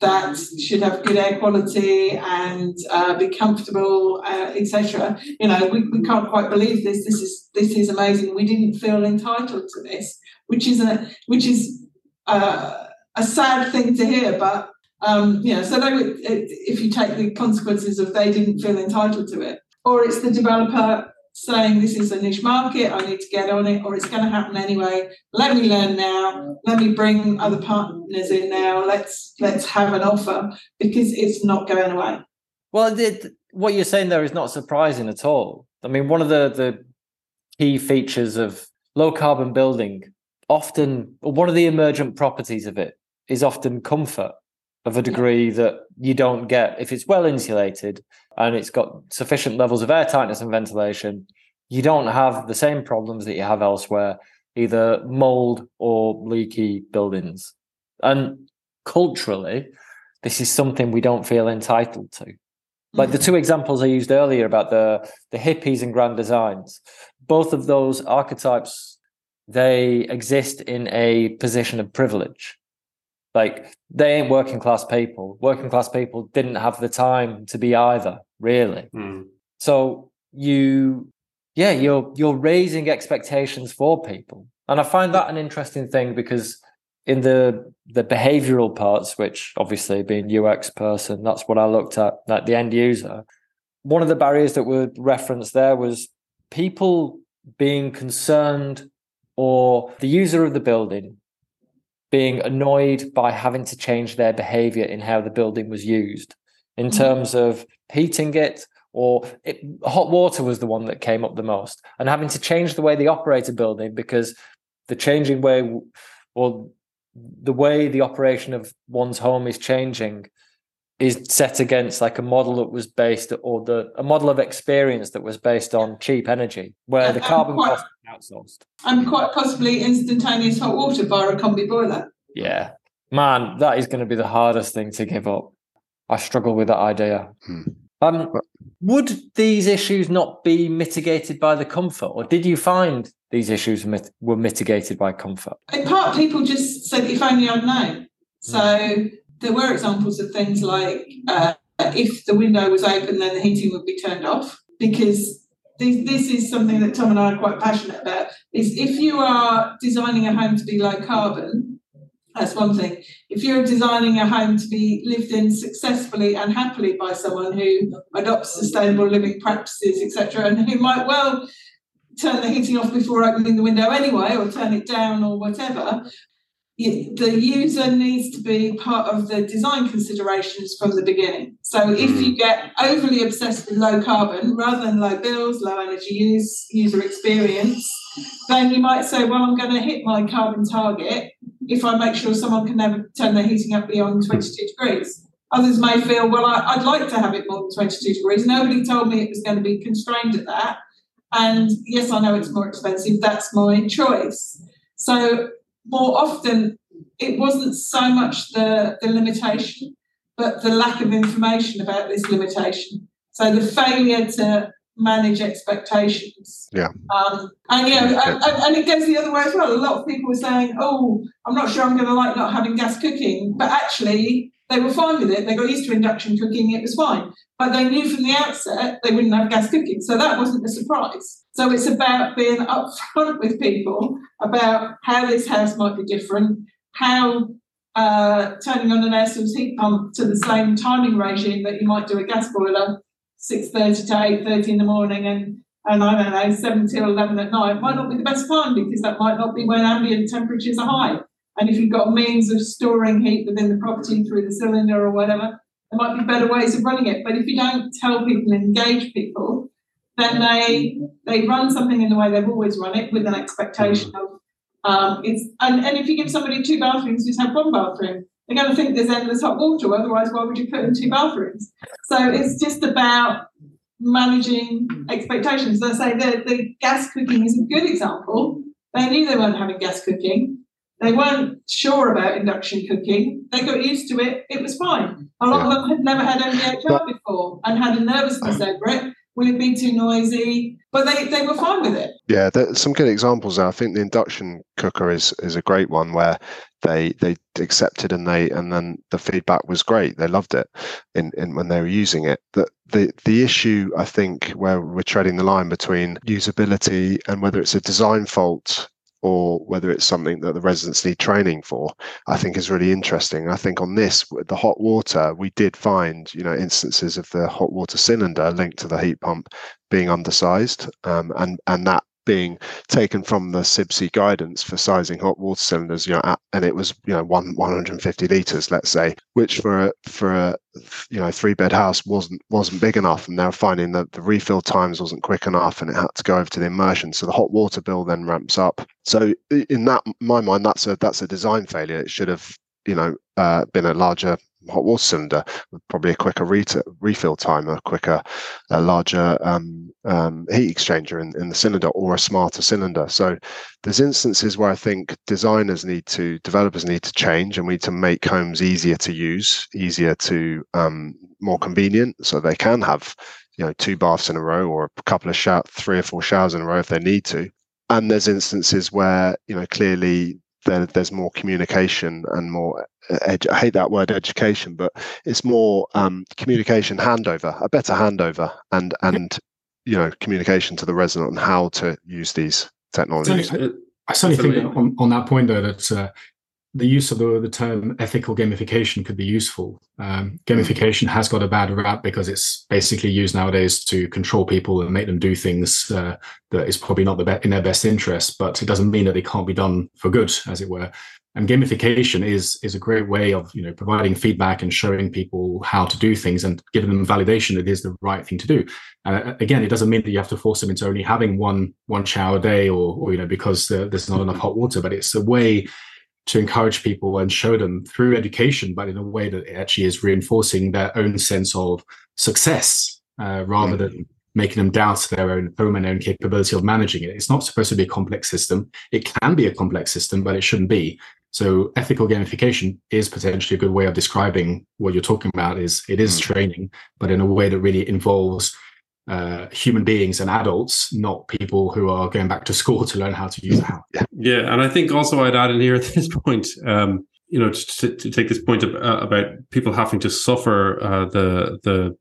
that should have good air quality and uh, be comfortable, uh, etc. You know, we, we can't quite believe this. This is this is amazing. We didn't feel entitled to this, which is a which is uh, a sad thing to hear. But um, you know, so they would, if you take the consequences of they didn't feel entitled to it, or it's the developer saying this is a niche market, I need to get on it, or it's going to happen anyway. Let me learn now. Let me bring other partners in now. Let's let's have an offer because it's not going away. Well, it, what you're saying there is not surprising at all. I mean, one of the the key features of low carbon building, often one of the emergent properties of it is often comfort of a degree that you don't get if it's well insulated and it's got sufficient levels of air tightness and ventilation. You don't have the same problems that you have elsewhere either mold or leaky buildings. And culturally this is something we don't feel entitled to. Like the mm-hmm. two examples i used earlier about the the hippies and grand designs both of those archetypes they exist in a position of privilege like they ain't working class people. Working class people didn't have the time to be either, really. Mm. So you yeah, you're you're raising expectations for people. And I find that an interesting thing because in the the behavioral parts, which obviously being UX person, that's what I looked at, like the end user. One of the barriers that were referenced there was people being concerned or the user of the building being annoyed by having to change their behavior in how the building was used in mm-hmm. terms of heating it or it, hot water was the one that came up the most and having to change the way they operate a building because the changing way or the way the operation of one's home is changing is set against like a model that was based or the a model of experience that was based on cheap energy where the carbon quite, cost outsourced. And quite possibly instantaneous hot water via a combi boiler. Yeah. Man that is going to be the hardest thing to give up. I struggle with that idea. Hmm. um would these issues not be mitigated by the comfort or did you find these issues mit- were mitigated by comfort? In part people just said if only i'd known. So hmm there were examples of things like uh, if the window was open, then the heating would be turned off because this, this is something that Tom and I are quite passionate about. Is if you are designing a home to be low carbon, that's one thing. If you're designing a home to be lived in successfully and happily by someone who adopts sustainable living practices, etc., and who might well turn the heating off before opening the window anyway, or turn it down, or whatever, the user needs to be part of the design considerations from the beginning. So if you mm. get overly obsessed with low carbon rather than low bills, low energy use, user experience, then you might say, well, I'm going to hit my carbon target if I make sure someone can never turn their heating up beyond 22 degrees. Others may feel, well, I, would like to have it more than 22 degrees. Nobody told me it was going to be constrained at that. And yes, I know it's more expensive. That's my choice. So more often it wasn't so much the, the limitation, but the lack of information about this limitation. So the failure to manage expectations. Yeah. Um, and know, and, and, it goes the other way as well. A lot of people were saying, "Oh, I'm not sure I'm going to like not having gas cooking," but actually they were fine with it. They got used to induction cooking; it was fine. But they knew from the outset they wouldn't have gas cooking, so that wasn't a surprise. So it's about being upfront with people about how this house might be different, how uh, turning on an air source heat pump to the same timing regime that you might do a gas boiler, 6.30 to 8.30 in the morning and, and I don't know, 7 till 11 at night might not be the best time because that might not be when ambient temperatures are high. And if you've got means of storing heat within the property through the cylinder or whatever, there might be better ways of running it. But if you don't tell people engage people, then they they run something in the way they've always run it with an expectation of um, it's and, and if you give somebody two bathrooms who's have one bathroom, they're going to think there's endless hot water. Otherwise, why would you put in two bathrooms? So it's just about managing expectations. I say the, the gas cooking is a good example. They knew they weren't having gas cooking. They weren't sure about induction cooking. They got used to it. It was fine. A lot yeah. of them had never had MVHR before and had a nervousness over it Will it be too noisy? But they, they were fine with it. Yeah, some good examples there. I think the induction cooker is is a great one where they they accepted and they and then the feedback was great. They loved it in, in when they were using it. The the the issue I think where we're treading the line between usability and whether it's a design fault or whether it's something that the residents need training for, I think is really interesting. I think on this, the hot water, we did find, you know, instances of the hot water cylinder linked to the heat pump being undersized, um, and and that being taken from the CIBSE guidance for sizing hot water cylinders, you know, at, and it was you know one 150 liters, let's say, which for a for a you know three bed house wasn't wasn't big enough, and they were finding that the refill times wasn't quick enough, and it had to go over to the immersion. So the hot water bill then ramps up. So in that my mind, that's a that's a design failure. It should have you know uh, been a larger hot water cylinder probably a quicker refill time, a quicker, a larger um, um, heat exchanger in, in the cylinder or a smarter cylinder. So there's instances where I think designers need to, developers need to change and we need to make homes easier to use, easier to, um, more convenient so they can have, you know, two baths in a row or a couple of shower, three or four showers in a row if they need to. And there's instances where, you know, clearly there, there's more communication and more I hate that word education, but it's more um, communication handover, a better handover, and and you know communication to the resident on how to use these technologies. I, I certainly think on, on that point though that uh, the use of the, the term ethical gamification could be useful. Um, gamification has got a bad rap because it's basically used nowadays to control people and make them do things uh, that is probably not the be- in their best interest. But it doesn't mean that they can't be done for good, as it were and gamification is is a great way of you know providing feedback and showing people how to do things and giving them validation that it is the right thing to do uh, again it doesn't mean that you have to force them into only having one one shower a day or, or you know because there's not enough hot water but it's a way to encourage people and show them through education but in a way that actually is reinforcing their own sense of success uh, rather mm-hmm. than making them doubt their own home and own capability of managing it. It's not supposed to be a complex system. It can be a complex system, but it shouldn't be. So ethical gamification is potentially a good way of describing what you're talking about. Is it is mm. training, but in a way that really involves uh, human beings and adults, not people who are going back to school to learn how to use it. Yeah. yeah, and I think also I'd add in here at this <laughs> point, um, you know, to, to, take this point uh, about people having to suffer uh, the the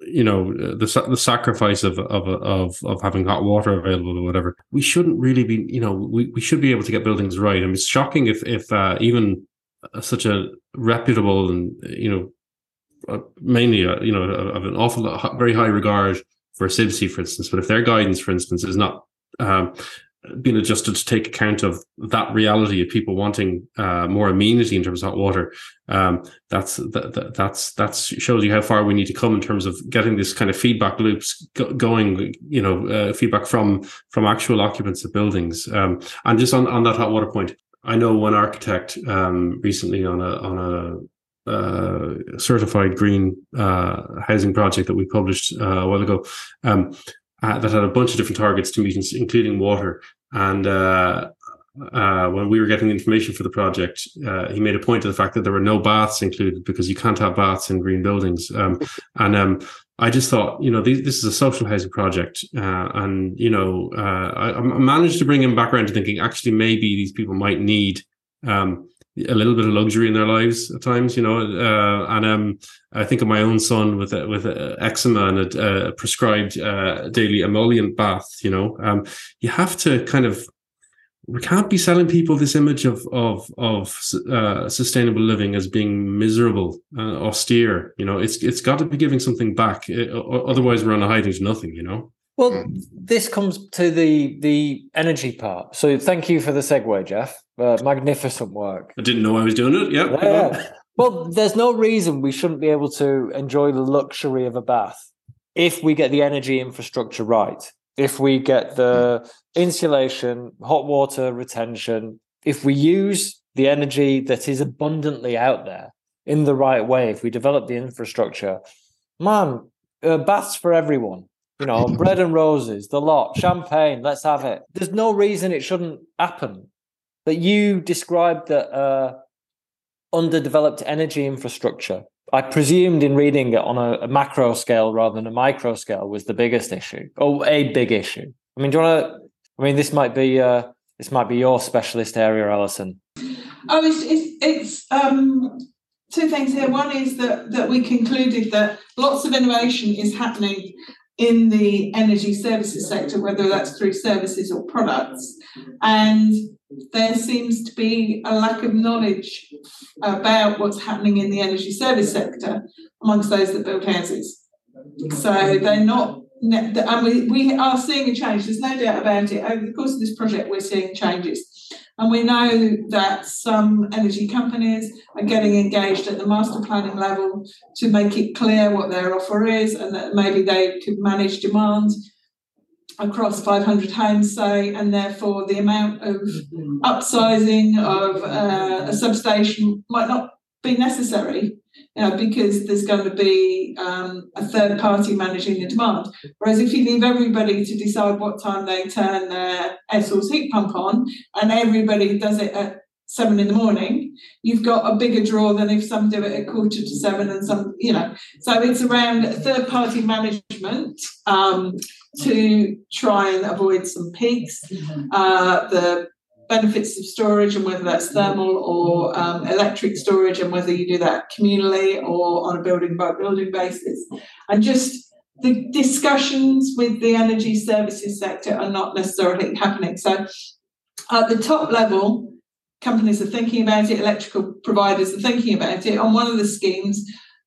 you know the the sacrifice of of of of having hot water available or whatever. We shouldn't really be, you know, we, we should be able to get buildings right. I mean, it's shocking if if uh, even such a reputable and you know uh, mainly uh, you know of an awful very high regard for CIBSE, for instance, but if their guidance, for instance, is not um, been adjusted to take account of that reality of people wanting uh, more amenity in terms of hot water. Um, that's that, that's that's shows you how far we need to come in terms of getting this kind of feedback loops go- going. You know, uh, feedback from from actual occupants of buildings. Um, and just on, on that hot water point, I know one architect um, recently on a on a uh, certified green uh, housing project that we published uh, a while ago. Um, uh, that had a bunch of different targets to meet, including water. And uh, uh, when we were getting information for the project, uh, he made a point of the fact that there were no baths included because you can't have baths in green buildings. Um, <laughs> and um, I just thought, you know, this is a social housing project, uh, and you know, uh, I, I, managed to bring him back around to thinking actually maybe these people might need um, a little bit of luxury in their lives at times, you know. Uh, and um, I think of my own son with a, with a eczema and a, a prescribed uh, daily emollient bath. You know, um, you have to kind of we can't be selling people this image of of of uh, sustainable living as being miserable, uh, austere. You know, it's it's got to be giving something back. It, otherwise, we're on a hiding to nothing. You know. Well, this comes to the the energy part. So, thank you for the segue, Jeff. Uh, magnificent work. I didn't know I was doing it. Yep. Yeah. well, there's no reason we shouldn't be able to enjoy the luxury of a bath if we get the energy infrastructure right. If we get the insulation, hot water retention, if we use the energy that is abundantly out there in the right way, if we develop the infrastructure, man, uh, baths for everyone. You know, bread and roses, the lot, champagne, let's have it. There's no reason it shouldn't happen that you described that uh, underdeveloped energy infrastructure. I presumed in reading it on a, a, macro scale rather than a micro scale was the biggest issue, or a big issue. I mean, do you want to? I mean, this might be uh, this might be your specialist area, Alison. Oh, it's it's, it's um, two things here. One is that that we concluded that lots of innovation is happening in the energy services sector, whether that's through services or products, and there seems to be a lack of knowledge about what's happening in the energy service sector amongst those that build houses. So they're not and we, we are seeing a change. There's no doubt about it. Over the course of this project, we're seeing changes. And we know that some energy companies are getting engaged at the master planning level to make it clear what their offer is and that maybe they could manage demand across 500 homes, say, and therefore the amount of upsizing of uh, a substation might not be necessary you know, because there's going to be um, a third party managing the demand. Whereas if you leave everybody to decide what time they turn their air source heat pump on and everybody does it at seven in the morning, you've got a bigger draw than if some do it at quarter to seven and some, you know. So it's around third party management um, to try and avoid some peaks. Uh, the benefits of storage and whether that's thermal or um, electric storage and whether you do that communally or on a building by building basis. And just the discussions with the energy services sector are not necessarily happening. So at the top level, companies are thinking about it, electrical providers are thinking about it. On one of the schemes,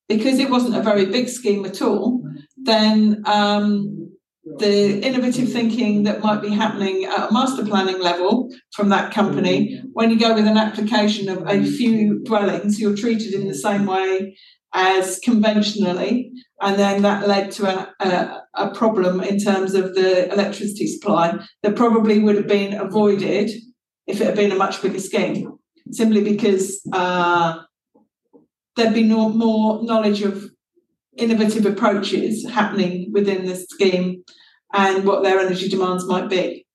because it wasn't a very big scheme at all, then um, the innovative thinking that might be happening at a master planning level from that company. When you go with an application of a few dwellings, you're treated in the same way as conventionally, and then that led to a, a, a problem in terms of the electricity supply that probably would have been avoided if it had been a much bigger scheme, simply because uh, there'd be no, more knowledge of innovative approaches happening within the scheme and what their energy demands might be.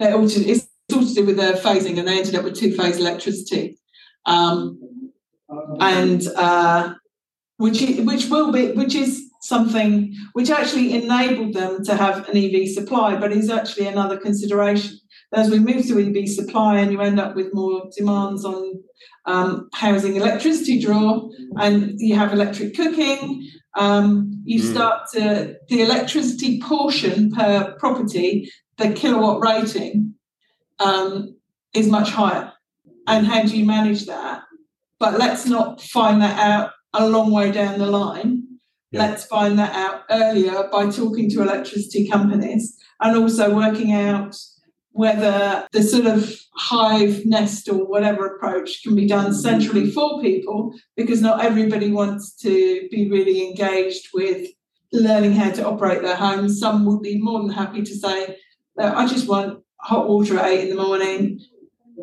To, it's all to do with their phasing, and they ended up with two phase electricity, um, and uh, which which will be which is something which actually enabled them to have an EV supply, but is actually another consideration. As we move to EV supply, and you end up with more demands on um, housing electricity draw, and you have electric cooking, um, you mm. start to the electricity portion per property, the kilowatt rating um, is much higher. And how do you manage that? But let's not find that out a long way down the line. Yeah. Let's find that out earlier by talking to electricity companies and also working out whether the sort of hive nest or whatever approach can be done centrally for people because not everybody wants to be really engaged with learning how to operate their home. Some would be more than happy to say, I just want hot water at eight in the morning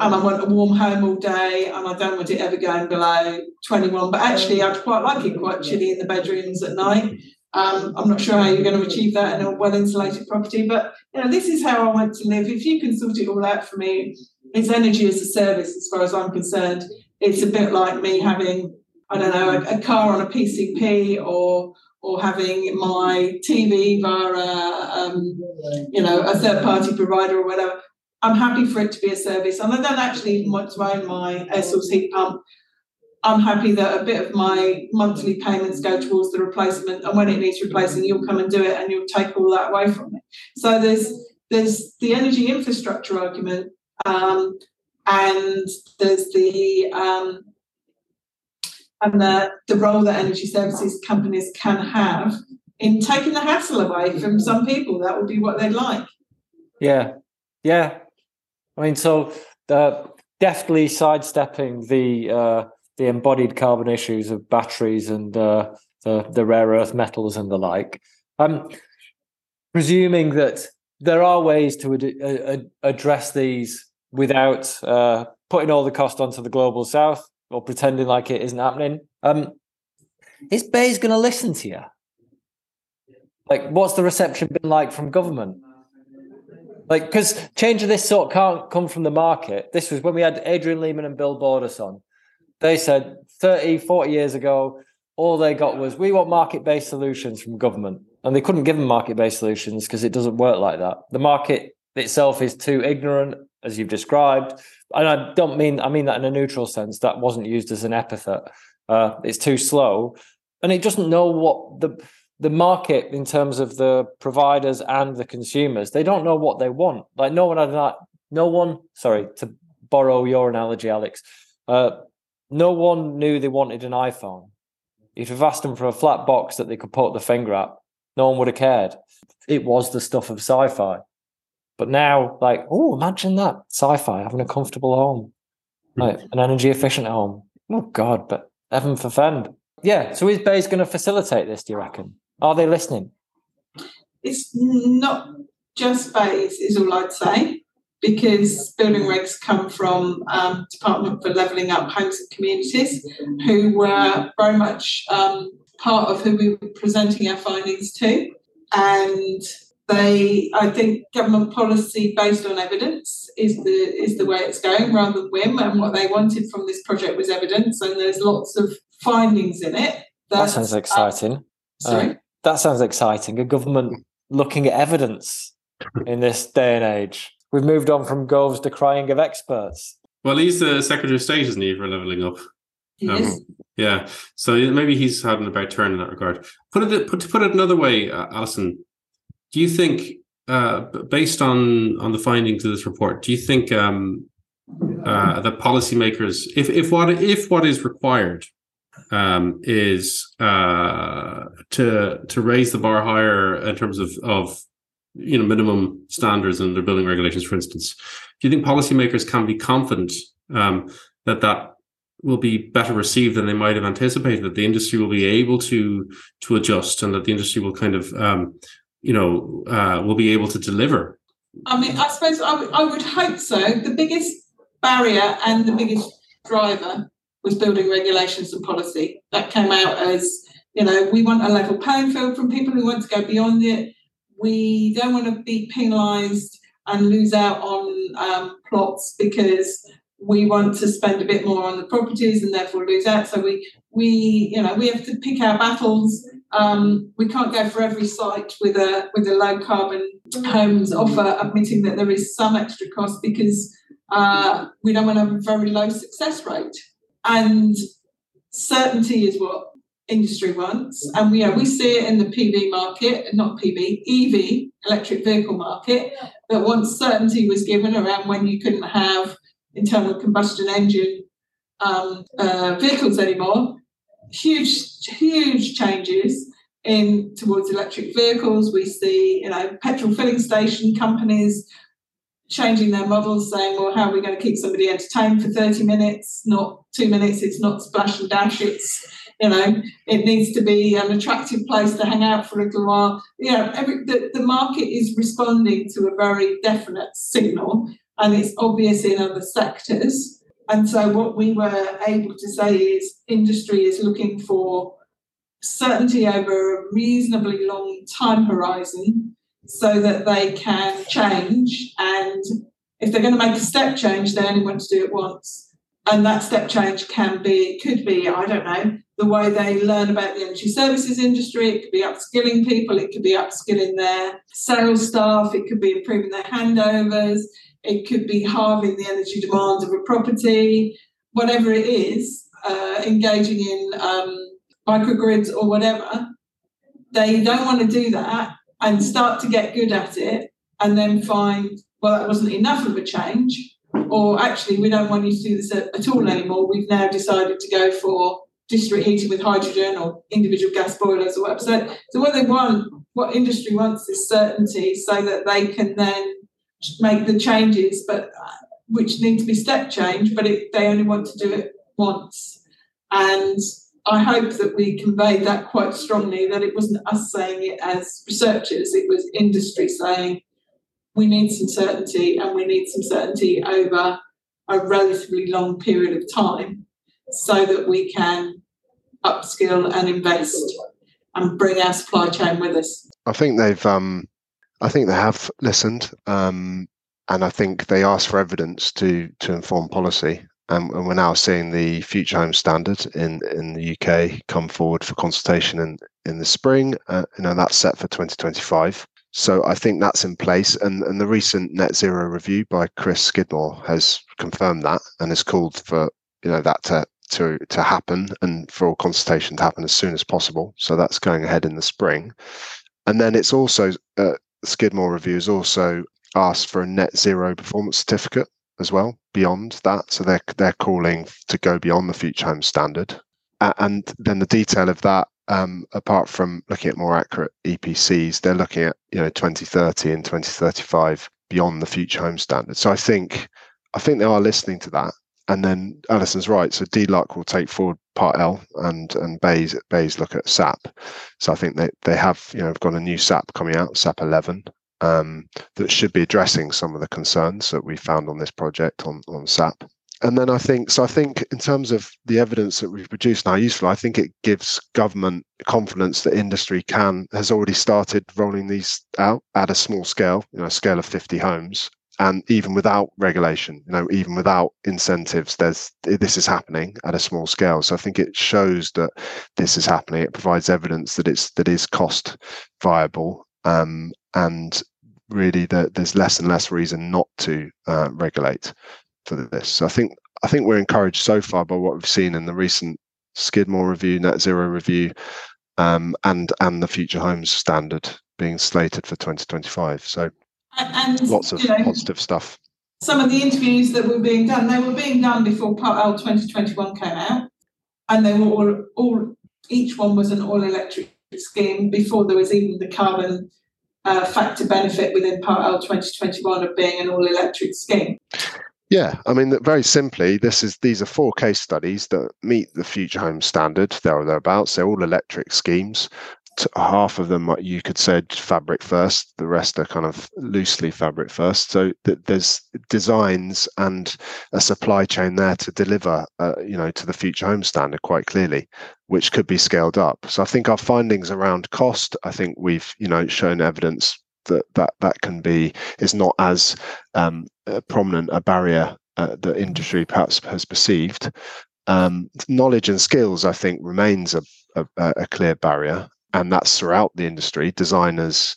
and I want a warm home all day and I don't want it ever going below 21. But actually, I'd quite like it quite chilly in the bedrooms at night. Um, I'm not sure how you're going to achieve that in a well insulated property, but you know, this is how I want to live. If you can sort it all out for me, it's energy as a service, as far as I'm concerned. It's a bit like me having, I don't know, a, a car on a PCP or or having my TV via, um, you know, a third party provider or whatever. I'm happy for it to be a service, and I don't actually want to own my air source heat pump I'm happy that a bit of my monthly payments go towards the replacement, and when it needs replacing, you'll come and do it, and you'll take all that away from me. So there's there's the energy infrastructure argument, um, and there's the um, and the, the role that energy services companies can have in taking the hassle away from some people. That would be what they'd like. Yeah, yeah. I mean, so uh, deftly sidestepping the uh, the embodied carbon issues of batteries and uh, the, the rare earth metals and the like. Um, presuming that there are ways to ad- ad- address these without uh, putting all the cost onto the global south or pretending like it isn't happening. Um, is BEIS going to listen to you? Like, what's the reception been like from government? Like, because change of this sort can't come from the market. This was when we had Adrian Leaman and Bill Bordass on They said 30, 40 years ago, all they got was we want market based solutions from government. And they couldn't give them market based solutions because it doesn't work like that. The market itself is too ignorant, as you've described. And I don't mean, I mean that in a neutral sense. That wasn't used as an epithet. Uh, it's too slow. And it doesn't know what the the market in terms of the providers and the consumers, they don't know what they want. Like no one no one, sorry, to borrow your analogy, Alex, uh, no one knew they wanted an iPhone. If you've asked them for a flat box that they could put the finger at, no one would have cared. It was the stuff of sci-fi. But now, like, oh, imagine that sci-fi having a comfortable home, like an energy efficient home. Oh God, but heaven forfend. Yeah. So is BEIS going to facilitate this? Do you reckon? Are they listening? It's not just BEIS, is all I'd say, because building regs come from um, Department for Levelling Up Homes and Communities, who were very much um, part of who we were presenting our findings to. And they, I think, government policy based on evidence is the is the way it's going rather than whim. And what they wanted from this project was evidence, and there's lots of findings in it. That, that sounds exciting. Uh, sorry. That sounds exciting. A government looking at evidence in this day and age. We've moved on from Gove's decrying of experts. Well, he's the Secretary of State, isn't he, for levelling up? Um, yeah, so maybe he's had an about turn in that regard. Put it put, to put it another way, uh, Alison, do you think, uh, based on on the findings of this report, do you think um, uh, that policymakers, if if what if what is required um, is uh, to to raise the bar higher in terms of of you know minimum standards and their building regulations, for instance. Do you think policymakers can be confident um, that that will be better received than they might have anticipated? That the industry will be able to to adjust, and that the industry will kind of um, you know uh, will be able to deliver. I mean, I suppose I, w- I would hope so. The biggest barrier and the biggest driver was building regulations and policy. That came out as, you know, we want a level playing field from people who want to go beyond it. We don't want to be penalised and lose out on um, plots because we want to spend a bit more on the properties and therefore lose out. So we we you know we have to pick our battles. Um, we can't go for every site with a with a low carbon homes offer, admitting that there is some extra cost because uh, we don't want to have a very low success rate. And certainty is what industry wants. And we, we see it in the PV market, not PV, EV, electric vehicle market, that once certainty was given around when you couldn't have internal combustion engine um, uh, vehicles anymore, huge, huge changes in towards electric vehicles. We see, you know, petrol filling station companies changing their models, saying, well, how are we going to keep somebody entertained for 30 minutes, not two minutes? It's not splash and dash. It's, you know, it needs to be an attractive place to hang out for a little while. You know, every, the, the market is responding to a very definite signal, and it's obvious in other sectors. And so, what we were able to say is industry is looking for certainty over a reasonably long time horizon so that they can change. And if they're going to make a step change, they only want to do it once. And that step change can be, could be, I don't know, the way they learn about the energy services industry. It could be upskilling people. It could be upskilling their sales staff. It could be improving their handovers. It could be halving the energy demand of a property. Whatever it is, uh, engaging in um, microgrids or whatever, they don't want to do that and start to get good at it and then find, well, that wasn't enough of a change, or actually, we don't want you to do this at, at all anymore. We've now decided to go for district heating with hydrogen or individual gas boilers or whatever. So, so what they want, what industry wants is certainty so that they can then make the changes, but uh, which need to be step change, but it, they only want to do it once. And I hope that we conveyed that quite strongly that it wasn't us saying it as researchers, it was industry saying we need some certainty and we need some certainty over a relatively long period of time so that we can upskill and invest and bring our supply chain with us. I think they've um I think they have listened. Um and I think they ask for evidence to to inform policy. and, and we're now seeing the future home standard in in the UK come forward for consultation in in the spring. Uh, you know that's set for 2025. So I think that's in place, and and the recent net zero review by Chris Skidmore has confirmed that and has called for you know that to to to happen and for all consultation to happen as soon as possible. So that's going ahead in the spring, and then it's also uh, Skidmore Reviews also asked for a net zero performance certificate as well beyond that. So they're they're calling to go beyond the future home standard, uh, and then the detail of that. Um, apart from looking at more accurate EPCs, they're looking at you know 2030 and 2035 beyond the future home standard. So I think I think they are listening to that. And then Alison's right. So DLUC will take forward Part L, and and BEIS BEIS look at SAP. So I think they they have you know have got a new SAP coming out, SAP 11, um, that should be addressing some of the concerns that we found on this project on on SAP. And then I think so. I think in terms of the evidence that we've produced now, useful. I think it gives government confidence that industry can has already started rolling these out at a small scale, you know, a scale of 50 homes, and even without regulation you know even without incentives there's this is happening at a small scale. So i think it shows that this is happening. It provides evidence that it's that is cost viable. Um, and really that there's less and less reason not to uh, regulate for this. So i think i think we're encouraged so far by what we've seen in the recent skidmore review net zero review um, and and the future homes standard being slated for 2025 so And, and, lots of you know, positive stuff. some of the interviews that were being done, they were being done before Part L 2021 came out, and they were all, all each one was an all electric scheme before there was even the carbon uh, factor benefit within Part L 2021 of being an all electric scheme. Yeah, I mean, very simply, this is these are four case studies that meet the future home standard there or thereabouts. They're all electric schemes. Half of them, you could say, fabric first. The rest are kind of loosely fabric first. So th- there's designs and a supply chain there to deliver, uh, you know, to the future home standard quite clearly, which could be scaled up. So I think our findings around cost, I think we've, you know, shown evidence that that that can be is not as um, uh, prominent a barrier uh, that industry perhaps has perceived. Um, knowledge and skills, I think, remains a, a, a clear barrier, and that's throughout the industry. Designers,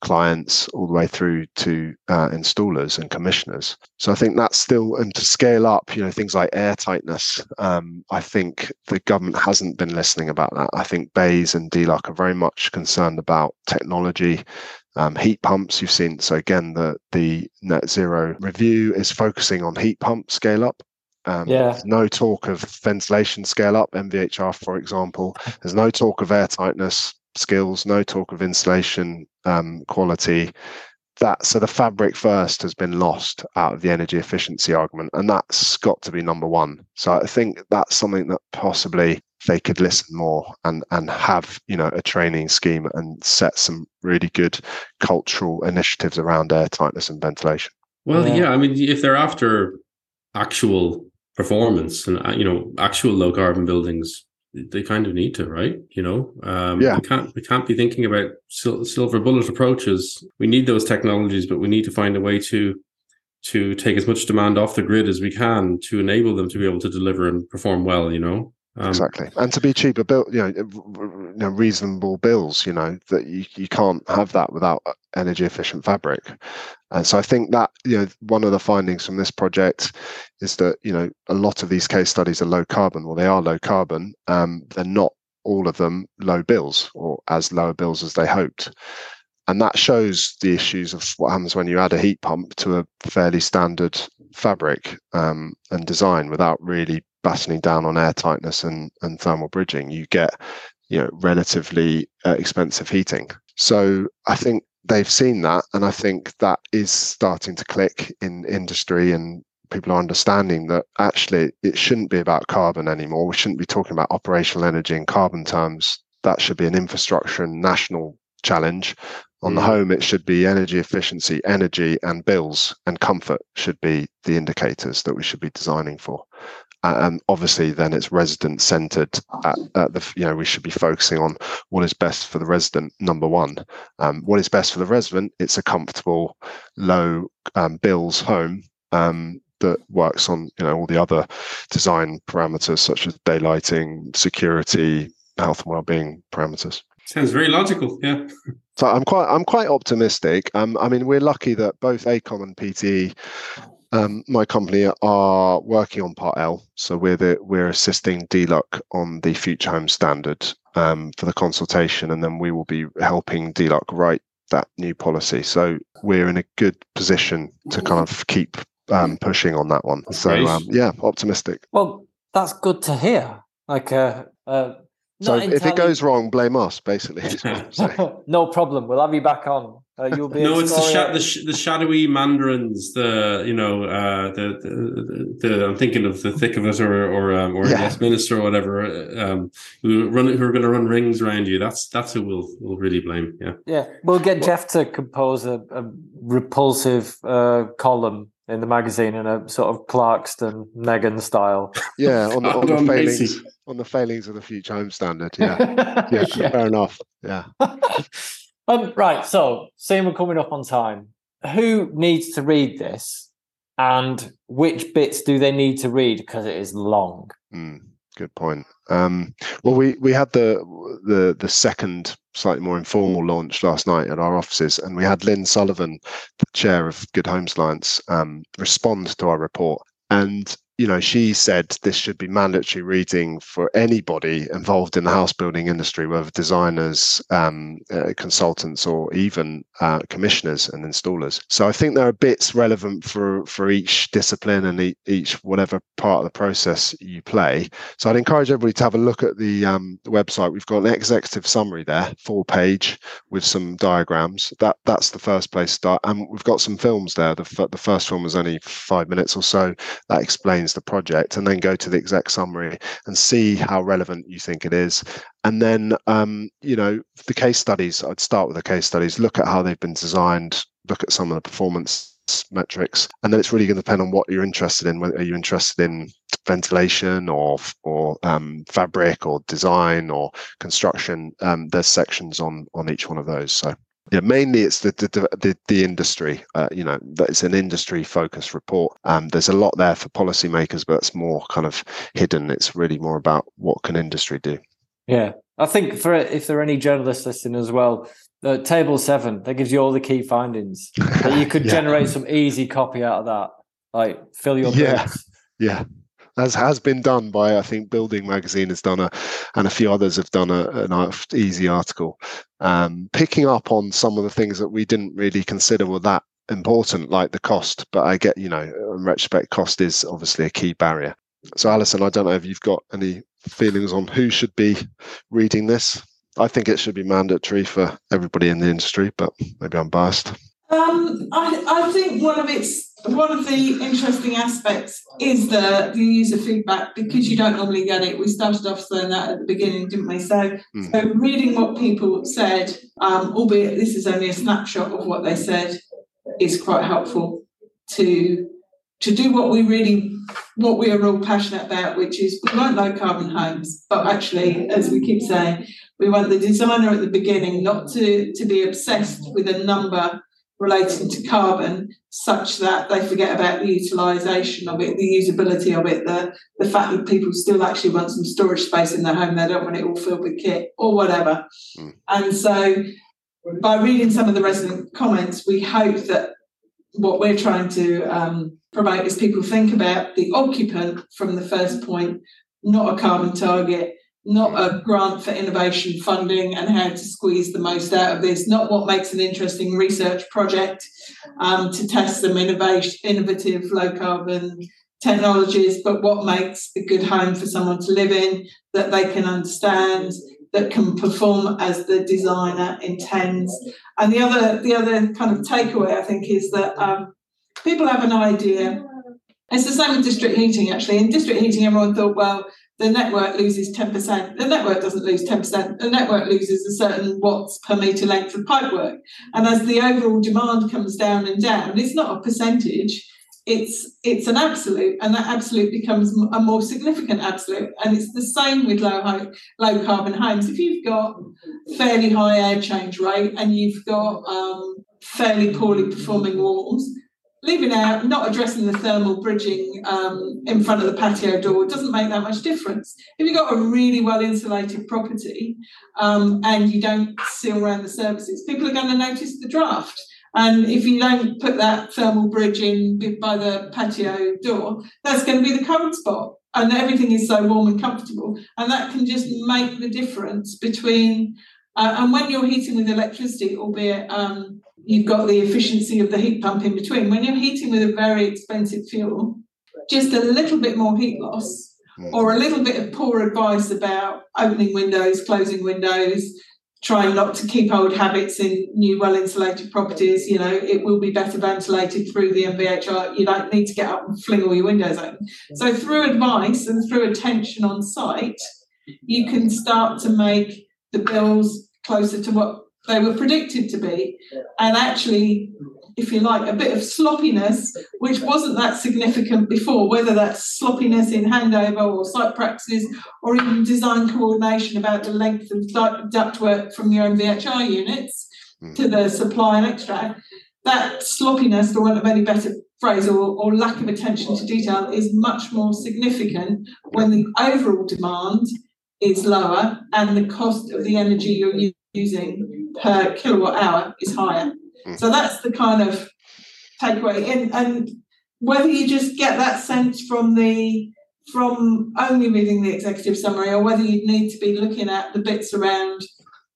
clients, all the way through to uh, installers and commissioners. So I think that's still, and to scale up, you know, things like air tightness. Um, I think the government hasn't been listening about that. I think BEIS and DLUC are very much concerned about technology um, heat pumps you've seen so again the the net zero review is focusing on heat pump scale up um, Yeah. there's no talk of ventilation scale up mvhr for example <laughs> there's no talk of air tightness skills no talk of insulation um, quality that so the fabric first has been lost out of the energy efficiency argument and that's got to be number one so i think that's something that possibly they could listen more and and have you know a training scheme and set some really good cultural initiatives around air tightness and ventilation Well, Yeah. yeah. I mean, if they're after actual performance and uh, you know actual low carbon buildings, they kind of need to, right? You know, um, Yeah. We can't we can't be thinking about sil- silver bullet approaches. We need those technologies, but we need to find a way to to take as much demand off the grid as we can to enable them to be able to deliver and perform well. You know, um, exactly. And to be cheaper bill you know, reasonable bills you know that you, you can't have that without uh, energy efficient fabric. And so i think that you know one of the findings from this project is that you know a lot of these case studies are low carbon. Well they are low carbon. Um, they're not all of them low bills or as lower bills as they hoped. And that shows the issues of what happens when you add a heat pump to a fairly standard fabric um, and design without really battening down on air tightness and, and thermal bridging you get you know relatively uh, expensive heating. So i think they've seen that and i think that is starting to click in industry and people are understanding that actually it shouldn't be about carbon anymore. We shouldn't be talking about operational energy in carbon terms. That should be an infrastructure and national challenge. On the Mm. home it should be energy efficiency energy and bills and comfort should be the indicators that we should be designing for and obviously then it's resident centered at, at the you know we should be focusing on what is best for the resident number one um, what is best for the resident it's a comfortable low um, bills home um, that works on you know all the other design parameters such as daylighting, security, health and well-being parameters. Sounds very logical. Yeah. So I'm quite I'm quite optimistic. Um, I mean, we're lucky that both AECOM and PTE, um, my company, are working on Part L. So we're the we're assisting DLUC on the Future Home Standard um, for the consultation, and then we will be helping DLUC write that new policy. So we're in a good position to kind of keep um, pushing on that one. So um, yeah, optimistic. Well, that's good to hear. Like, uh, uh, So not if it goes wrong, blame us. Basically, is what I'm saying. <laughs> no problem. We'll have you back on. Uh, you'll be. No, it's the, sha- the, sh- the shadowy mandarins. The you know uh, the, the, the I'm thinking of the thick of it or or um, or Yeah. Westminster or whatever. Um, who run who are going to run rings around you. That's that's who we'll we'll really blame. Yeah. Yeah, we'll get Jeff to compose a, a repulsive uh, column in the magazine in a sort of Clarkson Meghan style. Yeah, on the, <laughs> on the failings Macy. on the failings of the Future Home Standard. <laughs> Yeah, yeah, fair enough. Yeah. <laughs> um, right. So, seeing we're coming up on time, who needs to read this, and which bits do they need to read because it is long? Mm, good point. Um, well, we we had the the the second slightly more informal launch last night at our offices, and we had Lynne Sullivan, the chair of Good Homes Alliance, um, respond to our report. And you know, she said this should be mandatory reading for anybody involved in the house building industry, whether designers, um, uh, consultants, or even uh, commissioners and installers. So I think there are bits relevant for for each discipline and e- each whatever part of the process you play. So I'd encourage everybody to have a look at the, um, website. We've got an executive summary there, full page with some diagrams. That that's the first place to start, and we've got some films there. The f- the first film was only five minutes or so. That explains the project, and then go to the exec summary and see how relevant you think it is. And then, um, you know, the case studies. I'd start with the case studies. Look at how they've been designed. Look at some of the performance metrics, and then it's really going to depend on what you're interested in. Are you interested in ventilation or or um, fabric or design or construction? Um, there's sections on on each one of those. So yeah, mainly it's the the the, the industry. Uh, you know, that it's an industry focused report. Um, there's a lot there for policymakers, but it's more kind of hidden. It's really more about what can industry do. Yeah, I think for if there are any journalists listening as well, the table seven that gives you all the key findings. <laughs> That you could Yeah. generate some easy copy out of that. Like fill your Yeah. books. Yeah, as has been done by I think Building Magazine has done a, and a few others have done a, an easy article, um, picking up on some of the things that we didn't really consider were that important, like the cost. But I get, you know, in retrospect, cost is obviously a key barrier. So, Alison, I don't know if you've got any feelings on who should be reading this. I think it should be mandatory for everybody in the industry, but maybe I'm biased. Um, I, I think one of its one of the interesting aspects is the, the user feedback because you don't normally get it. We started off saying that at the beginning, didn't we? So, Mm. so reading what people said, um, albeit this is only a snapshot of what they said, is quite helpful to to do what we really what we are all passionate about, which is we want low carbon homes, but actually, as we keep saying, we want the designer at the beginning not to to be obsessed with a number relating to carbon such that they forget about the utilization of it, the usability of it, the, the fact that people still actually want some storage space in their home, they don't want it all filled with kit or whatever. Mm. And so by reading some of the resident comments, we hope that what we're trying to um, promote is people think about the occupant from the first point, not a carbon target, not a grant for innovation funding and how to squeeze the most out of this, not what makes an interesting research project um, to test some innovation, innovative low carbon technologies, but what makes a good home for someone to live in that they can understand, that can perform as the designer intends. And the other, the other kind of takeaway I think is that um, people have an idea. It's the same with district heating actually. In district heating, everyone thought, well, the network loses 10%. The network doesn't lose 10%. The network loses a certain watts per metre length of pipework. And as the overall demand comes down and down, it's not a percentage, it's it's an absolute, and that absolute becomes a more significant absolute. And it's the same with low ho- low carbon homes. If you've got fairly high air change rate and you've got um, fairly poorly performing walls, leaving out, not addressing the thermal bridging um, in front of the patio door doesn't make that much difference. If you've got a really well insulated property um, and you don't seal around the surfaces, people are going to notice the draft. And if you don't put that thermal bridge in by the patio door, that's going to be the cold spot. And everything is so warm and comfortable. And that can just make the difference between, uh, and when you're heating with electricity, albeit um, you've got the efficiency of the heat pump in between, when you're heating with a very expensive fuel, just a little bit more heat loss or a little bit of poor advice about opening windows, closing windows, trying not to keep old habits in new well insulated properties. You know, it will be better ventilated through the MVHR. You don't need to get up and fling all your windows open. So, through advice and through attention on site, you can start to make the bills closer to what they were predicted to be. And actually, if you like, a bit of sloppiness, which wasn't that significant before, whether that's sloppiness in handover or site practices or even design coordination about the length of ductwork from your MVHR units mm. to the supply and extract. That sloppiness, for want of any better phrase, or, or lack of attention to detail is much more significant when the overall demand is lower and the cost of the energy you're using per kilowatt hour is higher. Mm. So that's the kind of takeaway. And, and whether you just get that sense from the from only reading the executive summary or whether you need to be looking at the bits around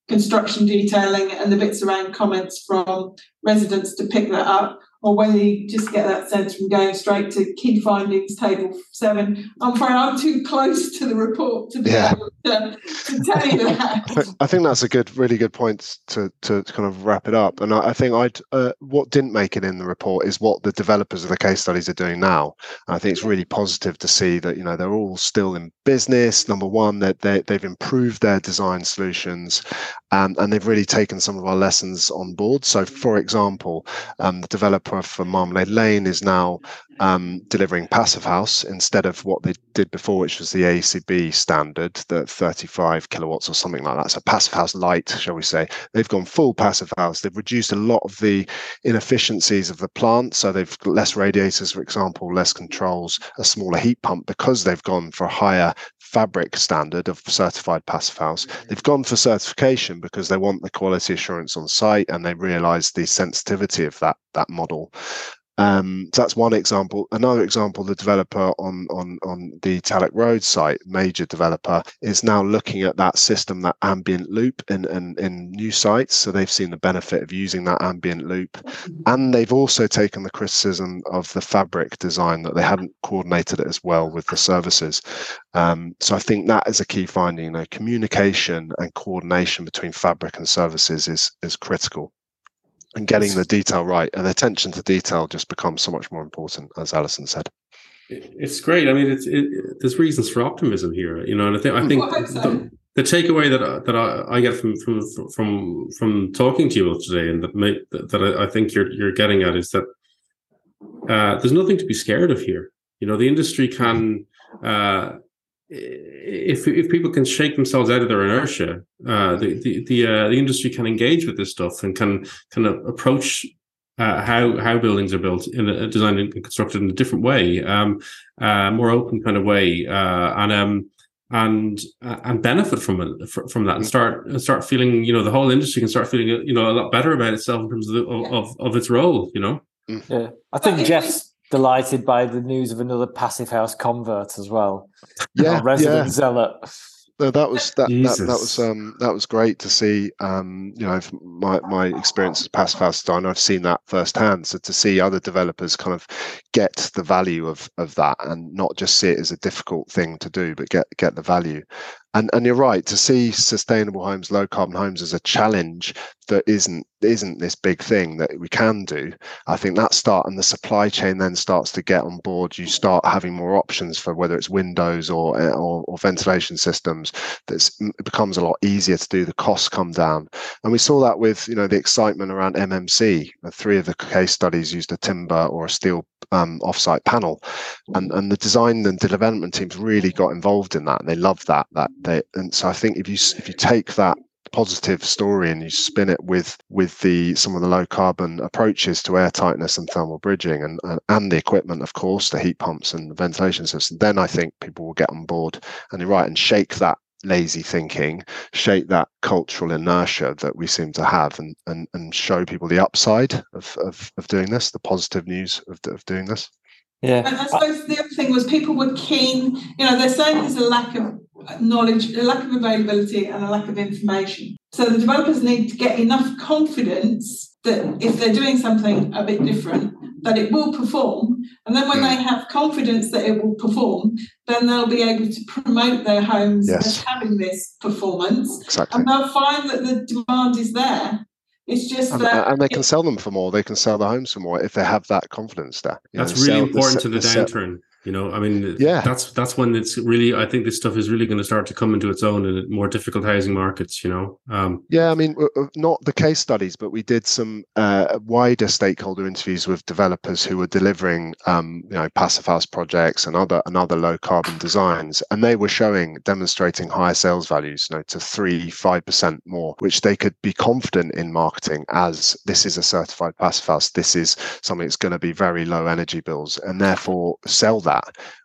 construction detailing and the bits around comments from residents to pick that up or whether you just get that sense from going straight to key findings table seven. I'm afraid I'm too close to the report to be yeah. able to, to, tell you that. <laughs> I think that's a good, really good point to to kind of wrap it up. And I, I think I'd uh, what didn't make it in the report is what the developers of the case studies are doing now. And I think it's really positive to see that you know they're all still in business. Number one, that they, they've improved their design solutions, um, and they've really taken some of our lessons on board. So, for example, um, the developer for Marmalade Lane is now um, delivering Passive House instead of what they did before, which was the AECB standard, the 35 kilowatts or something like that. So Passive House Light, shall we say. They've gone full Passive House. They've reduced a lot of the inefficiencies of the plant. So they've got less radiators, for example, less controls, a smaller heat pump because they've gone for a higher fabric standard of certified passive house. Mm-hmm. They've gone for certification because they want the quality assurance on site and they realize the sensitivity of that that model. Um, so that's one example. Another example, the developer on on on the Tallaght Road site, major developer, is now looking at that system, that ambient loop in, in in new sites. So they've seen the benefit of using that ambient loop, and they've also taken the criticism of the fabric design that they hadn't coordinated it as well with the services. Um, so I think that is a key finding. You know, communication and coordination between fabric and services is is critical and getting the detail right and attention to detail just becomes so much more important as alison said. It's great. I mean it's it, there's reasons for optimism here you know and i think i think the, the, takeaway that that I, I, get from from from from talking to you today and that make, that I, I think you're you're getting at is that uh, there's nothing to be scared of here. You know the industry can uh, if if people can shake themselves out of their inertia, uh, the the the, uh, the industry can engage with this stuff and can kind of approach uh, how how buildings are built in a designed and constructed in a different way, um, uh, more open kind of way, uh, and um, and uh, and benefit from it from that and start start feeling you know the whole industry can start feeling you know a lot better about itself in terms of the, of, of its role you know? Yeah. I think jeff's delighted by the news of another passive house convert as well. Yeah, resident yeah. zealot. No, that was that, that, that was um that was great to see. Um, you know, my my experience as passive house designer, I've seen that firsthand. So to see other developers kind of get the value of of that and not just see it as a difficult thing to do, but get get the value. And and you're right to see sustainable homes, low carbon homes as a challenge that isn't isn't this big thing that we can do. I think that start and the supply chain then starts to get on board. You start having more options for whether it's windows or or, or ventilation systems. That becomes a lot easier to do. The costs come down, and we saw that with you know the excitement around MMC. Three of the case studies used a timber or a steel um, offsite panel, and and the design and development teams really got involved in that. And they loved that that they and so I think if you if you take that positive story and you spin it with with the some of the low carbon approaches to air tightness and thermal bridging and and, and the equipment of course the heat pumps and the ventilation system then i think people will get on board. And you're right and shake that lazy thinking shake that cultural inertia that we seem to have and and, and show people the upside of, of of doing this the positive news of, of doing this yeah and i suppose the other thing was people were keen you know they're saying there's a lack of knowledge, a lack of availability, and a lack of information. So the developers need to get enough confidence that if they're doing something a bit different, that it will perform. And then when hmm. they have confidence that it will perform, then they'll be able to promote their homes Yes. as having this performance. exactly And they'll find that the demand is there. It's just and, that uh, and they can sell them for more they can sell their homes for more if they have that confidence there You know, That's really sell- important to se- the se- downturn. You know, I mean, Yeah. that's that's when it's really. I think this stuff is really going to start to come into its own in more difficult housing markets. You know, um, Yeah, I mean, not the case studies, but we did some uh, wider stakeholder interviews with developers who were delivering, um, you know, passive house projects and other and other low carbon designs, and they were showing, demonstrating higher sales values, you know, to three, five percent more, which they could be confident in marketing as this is a certified passive house, this is something that's going to be very low energy bills, and therefore sell that.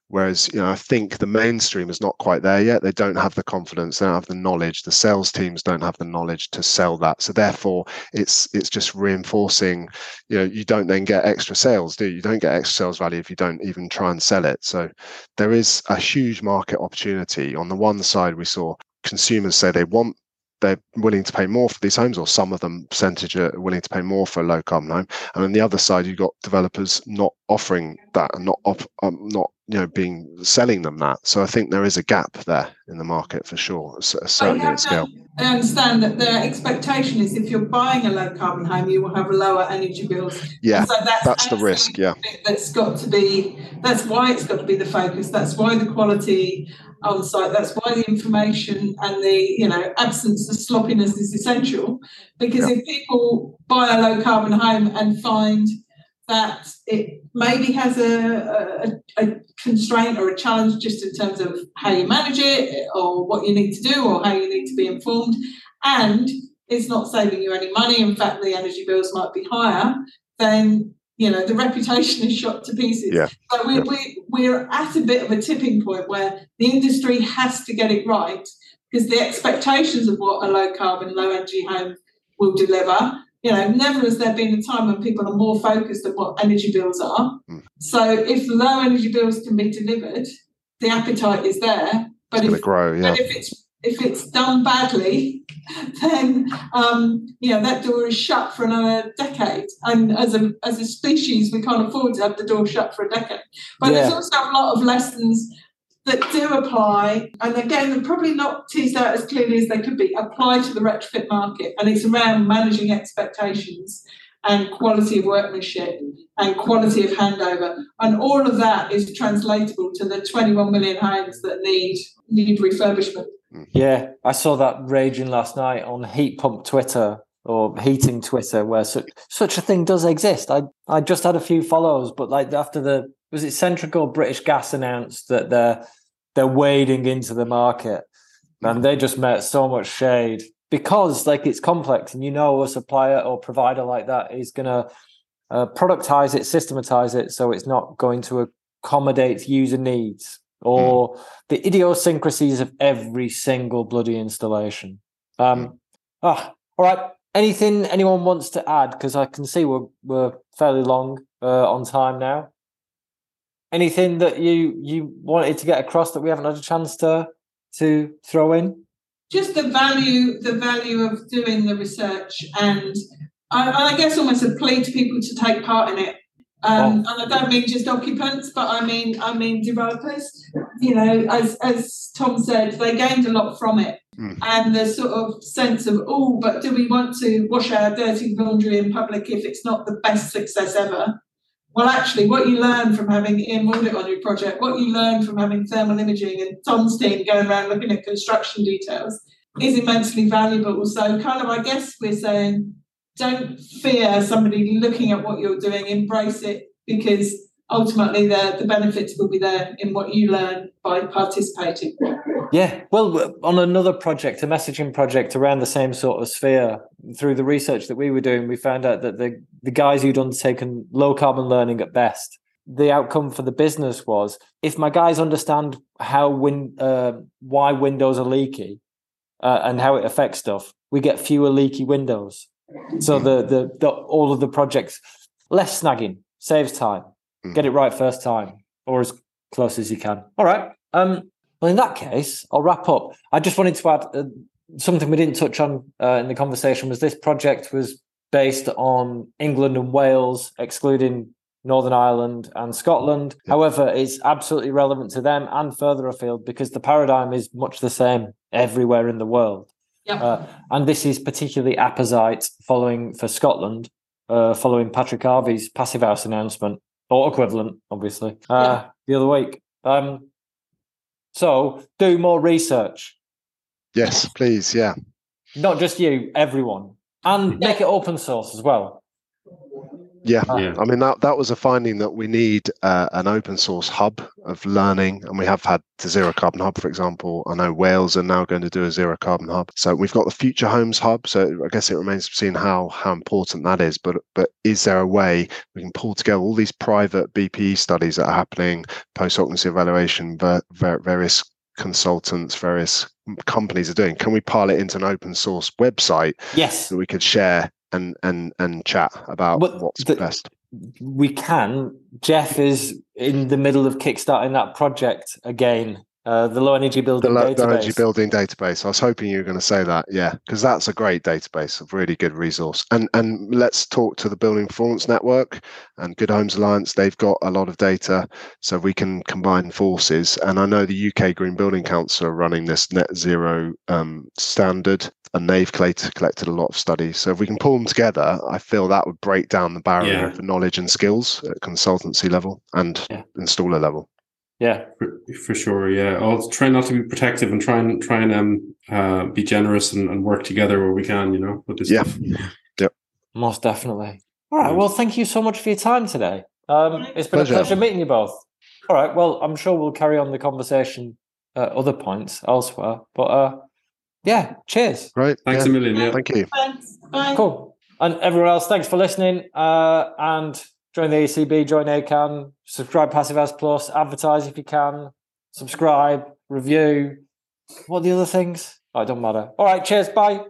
Whereas, you know, I think the mainstream is not quite there yet. They don't have the confidence, they don't have the knowledge. The sales teams don't have the knowledge to sell that. So therefore, it's it's just reinforcing. You know, you don't then get extra sales, do you? You don't get extra sales value if you don't even try and sell it. So there is a huge market opportunity. On the one side, we saw consumers say they want they're willing to pay more for these homes, or some of them percentage are willing to pay more for a low carbon home. And on the other side, you've got developers not offering that and not op- um, not you know being selling them that. So I think there is a gap there in the market for sure, certainly at scale. to understand that their expectation is if you're buying a low carbon home, you will have lower energy bills. Yeah, And so that's, that's the risk. Yeah, That's got to be. That's why it's got to be the focus. That's why the quality on site. That's why the information and the you know absence of sloppiness is essential. Because if people buy a low carbon home and find that it maybe has a, a, a constraint or a challenge just in terms of how you manage it or what you need to do or how you need to be informed and it's not saving you any money in fact the energy bills might be higher then you know the reputation is shot to pieces Yeah. so we, Yeah. we, we're at a bit of a tipping point where the industry has to get it right because the expectations of what a low carbon low energy home will deliver you know, never has there been a time when people are more focused on what energy bills are. Mm. So if low energy bills can be delivered, the appetite is there. But it's if, grow. Yeah, but if it's if it's done badly, <laughs> then um, you know that door is shut for another decade. And as a as a species, we can't afford to have the door shut for a decade. But there's also a lot of lessons that do apply, and again, they're probably not teased out as clearly as they could be, apply to the retrofit market. And it's around managing expectations and quality of workmanship and quality of handover. And all of that is translatable to the 21 million homes that need need refurbishment. Yeah, I saw that raging last night on heat pump Twitter or heating Twitter, where such such a thing does exist. I I just had a few follows, but like after the was it Centrica or British Gas announced that they're they're wading into the market, and they just met so much shade because like it's complex, and you know a supplier or provider like that is gonna uh, productize it, systematize it, so it's not going to accommodate user needs or the idiosyncrasies of every single bloody installation. Um, ah, all right. Anything anyone wants to add? Because I can see we're we're fairly long uh, on time now. Anything that you you wanted to get across that we haven't had a chance to to throw in? Just the value, the value of doing the research, and I, and I guess almost a plea to people to take part in it. Um, And I don't mean just occupants, but I mean I mean developers. You know, as as Tom said, they gained a lot from it, Mm. and the sort of sense of oh, but do we want to wash our dirty laundry in public if it's not the best success ever? Well, actually, what you learn from having Ian Mawditt on your project, what you learn from having thermal imaging and Tom's team going around looking at construction details is immensely valuable. So, kind of, I guess we're saying don't fear somebody looking at what you're doing, embrace it because ultimately the, the benefits will be there in what you learn by participating. Yeah, well, on another project, a messaging project around the same sort of sphere, through the research that we were doing, we found out that the, the guys who'd undertaken low carbon learning at best, the outcome for the business was if my guys understand how win, uh, why windows are leaky uh, and how it affects stuff, we get fewer leaky windows. So the, the the all of the projects less snagging saves time. Mm. Get it right first time, or as close as you can. All right. Um. Well, in that case, I'll wrap up. I just wanted to add uh, something we didn't touch on uh, in the conversation. Was this project was based on England and Wales, excluding Northern Ireland and Scotland. Yeah. However, it's absolutely relevant to them and further afield because the paradigm is much the same everywhere in the world. Yep. Uh, and this is particularly apposite following for Scotland, uh, following Patrick Harvie's Passive House announcement, or equivalent, obviously, uh, the other week. Um, so do more research, Yes, please. Yeah. not just you, everyone, and Yeah. make it open source as well. Yeah. Yeah. I mean that that was a finding that we need uh, an open source hub of learning, and we have had the zero carbon hub, for example. I know Wales are now going to do a zero carbon hub, so we've got the future homes hub. So I guess it remains to be seen how how important that is. But but is there a way we can pull together all these private BPE studies that are happening, post occupancy evaluation, ver, ver, various consultants, various companies are doing? Can we pile it into an open source website Yes, that we could share? And, and and chat about Well, what's the- best. we can. Jeff is in the middle of kickstarting that project again. Uh, the low energy building the database. energy building database. I was hoping you were going to say that, yeah, because that's a great database, a really good resource. And and let's talk to the Building Performance Network and Good Homes Alliance. They've got a lot of data, so we can combine forces. And I know the UK Green Building Council are running this net zero um, standard, and they've collected collected a lot of studies. So if we can pull them together, I feel that would break down the barrier Yeah. for knowledge and skills at consultancy level and Yeah. installer level. Yeah, For, for sure, yeah. I'll try not to be protective and try and try and um uh be generous and, and work together where we can, you know, with this Yeah. stuff. most definitely. All right. Well, thank you so much for your time today. Um, it's been Pleasure. a pleasure meeting you both. All right. Well, I'm sure we'll carry on the conversation at other points elsewhere. But uh, yeah, cheers. Right? Thanks yeah. a million, yeah. Thank you. Thanks. Bye. Cool. And everyone else, thanks for listening. Uh, and join the AECB, join ACAN, subscribe Passive House Plus, advertise if you can, subscribe, review. What are the other things? Oh, it don't matter. All right. Cheers. Bye.